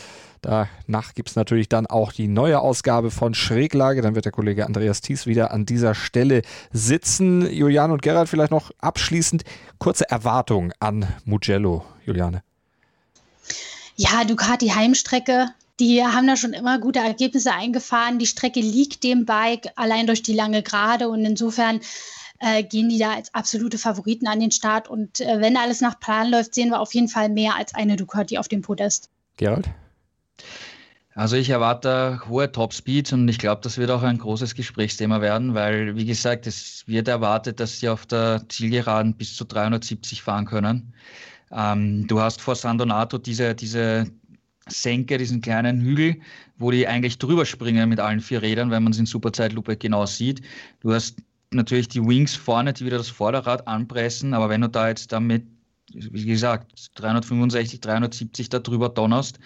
Danach gibt es natürlich dann auch die neue Ausgabe von Schräglage. Dann wird der Kollege Andreas Thies wieder an dieser Stelle sitzen. Juliane und Gerald, vielleicht noch abschließend kurze Erwartungen an Mugello, Juliane. Ja, Ducati Heimstrecke die haben da schon immer gute Ergebnisse eingefahren. Die Strecke liegt dem Bike allein durch die lange Gerade und insofern äh, gehen die da als absolute Favoriten an den Start. Und äh, wenn alles nach Plan läuft, sehen wir auf jeden Fall mehr als eine Ducati auf dem Podest. Gerald? Also ich erwarte hohe Topspeed und ich glaube, das wird auch ein großes Gesprächsthema werden, weil, wie gesagt, es wird erwartet, dass sie auf der Zielgeraden bis zu 370 fahren können. Ähm, du hast vor San Donato diese, diese Senke, diesen kleinen Hügel, wo die eigentlich drüber springen mit allen vier Rädern, wenn man es in Superzeitlupe genau sieht. Du hast natürlich die Wings vorne, die wieder das Vorderrad anpressen, aber wenn du da jetzt damit, wie gesagt, 365, 370 da drüber donnerst,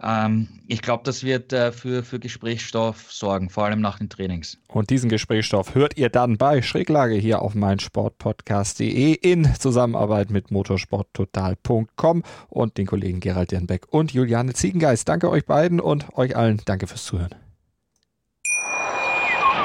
ähm, ich glaube, das wird äh, für, für Gesprächsstoff sorgen, vor allem nach den Trainings. Und diesen Gesprächsstoff hört ihr dann bei Schräglage hier auf meinsportpodcast.de in Zusammenarbeit mit motorsporttotal.com und den Kollegen Gerald Dernbeck und Juliane Ziegengeist. Danke euch beiden und euch allen danke fürs Zuhören.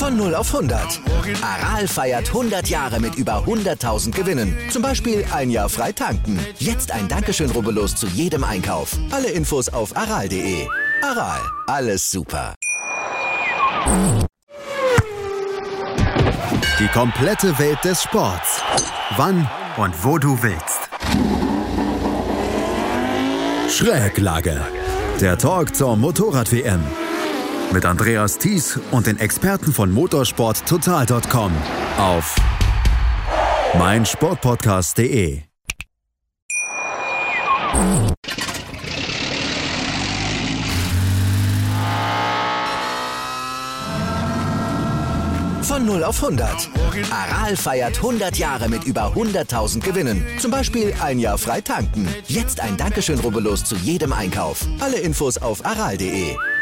Von 0 auf 100. Aral feiert 100 Jahre mit über 100.000 Gewinnen. Zum Beispiel ein Jahr frei tanken. Jetzt ein Dankeschön, rubbellos zu jedem Einkauf. Alle Infos auf aral.de. Aral, alles super. Die komplette Welt des Sports. Wann und wo du willst. Schräglage. Der Talk zur Motorrad-WM. Mit Andreas Thies und den Experten von motorsporttotal.com auf meinsportpodcast.de. Von 0 auf 100. Aral feiert 100 Jahre mit über 100.000 Gewinnen. Zum Beispiel ein Jahr frei tanken. Jetzt ein Dankeschön, rubbellos zu jedem Einkauf. Alle Infos auf aral.de.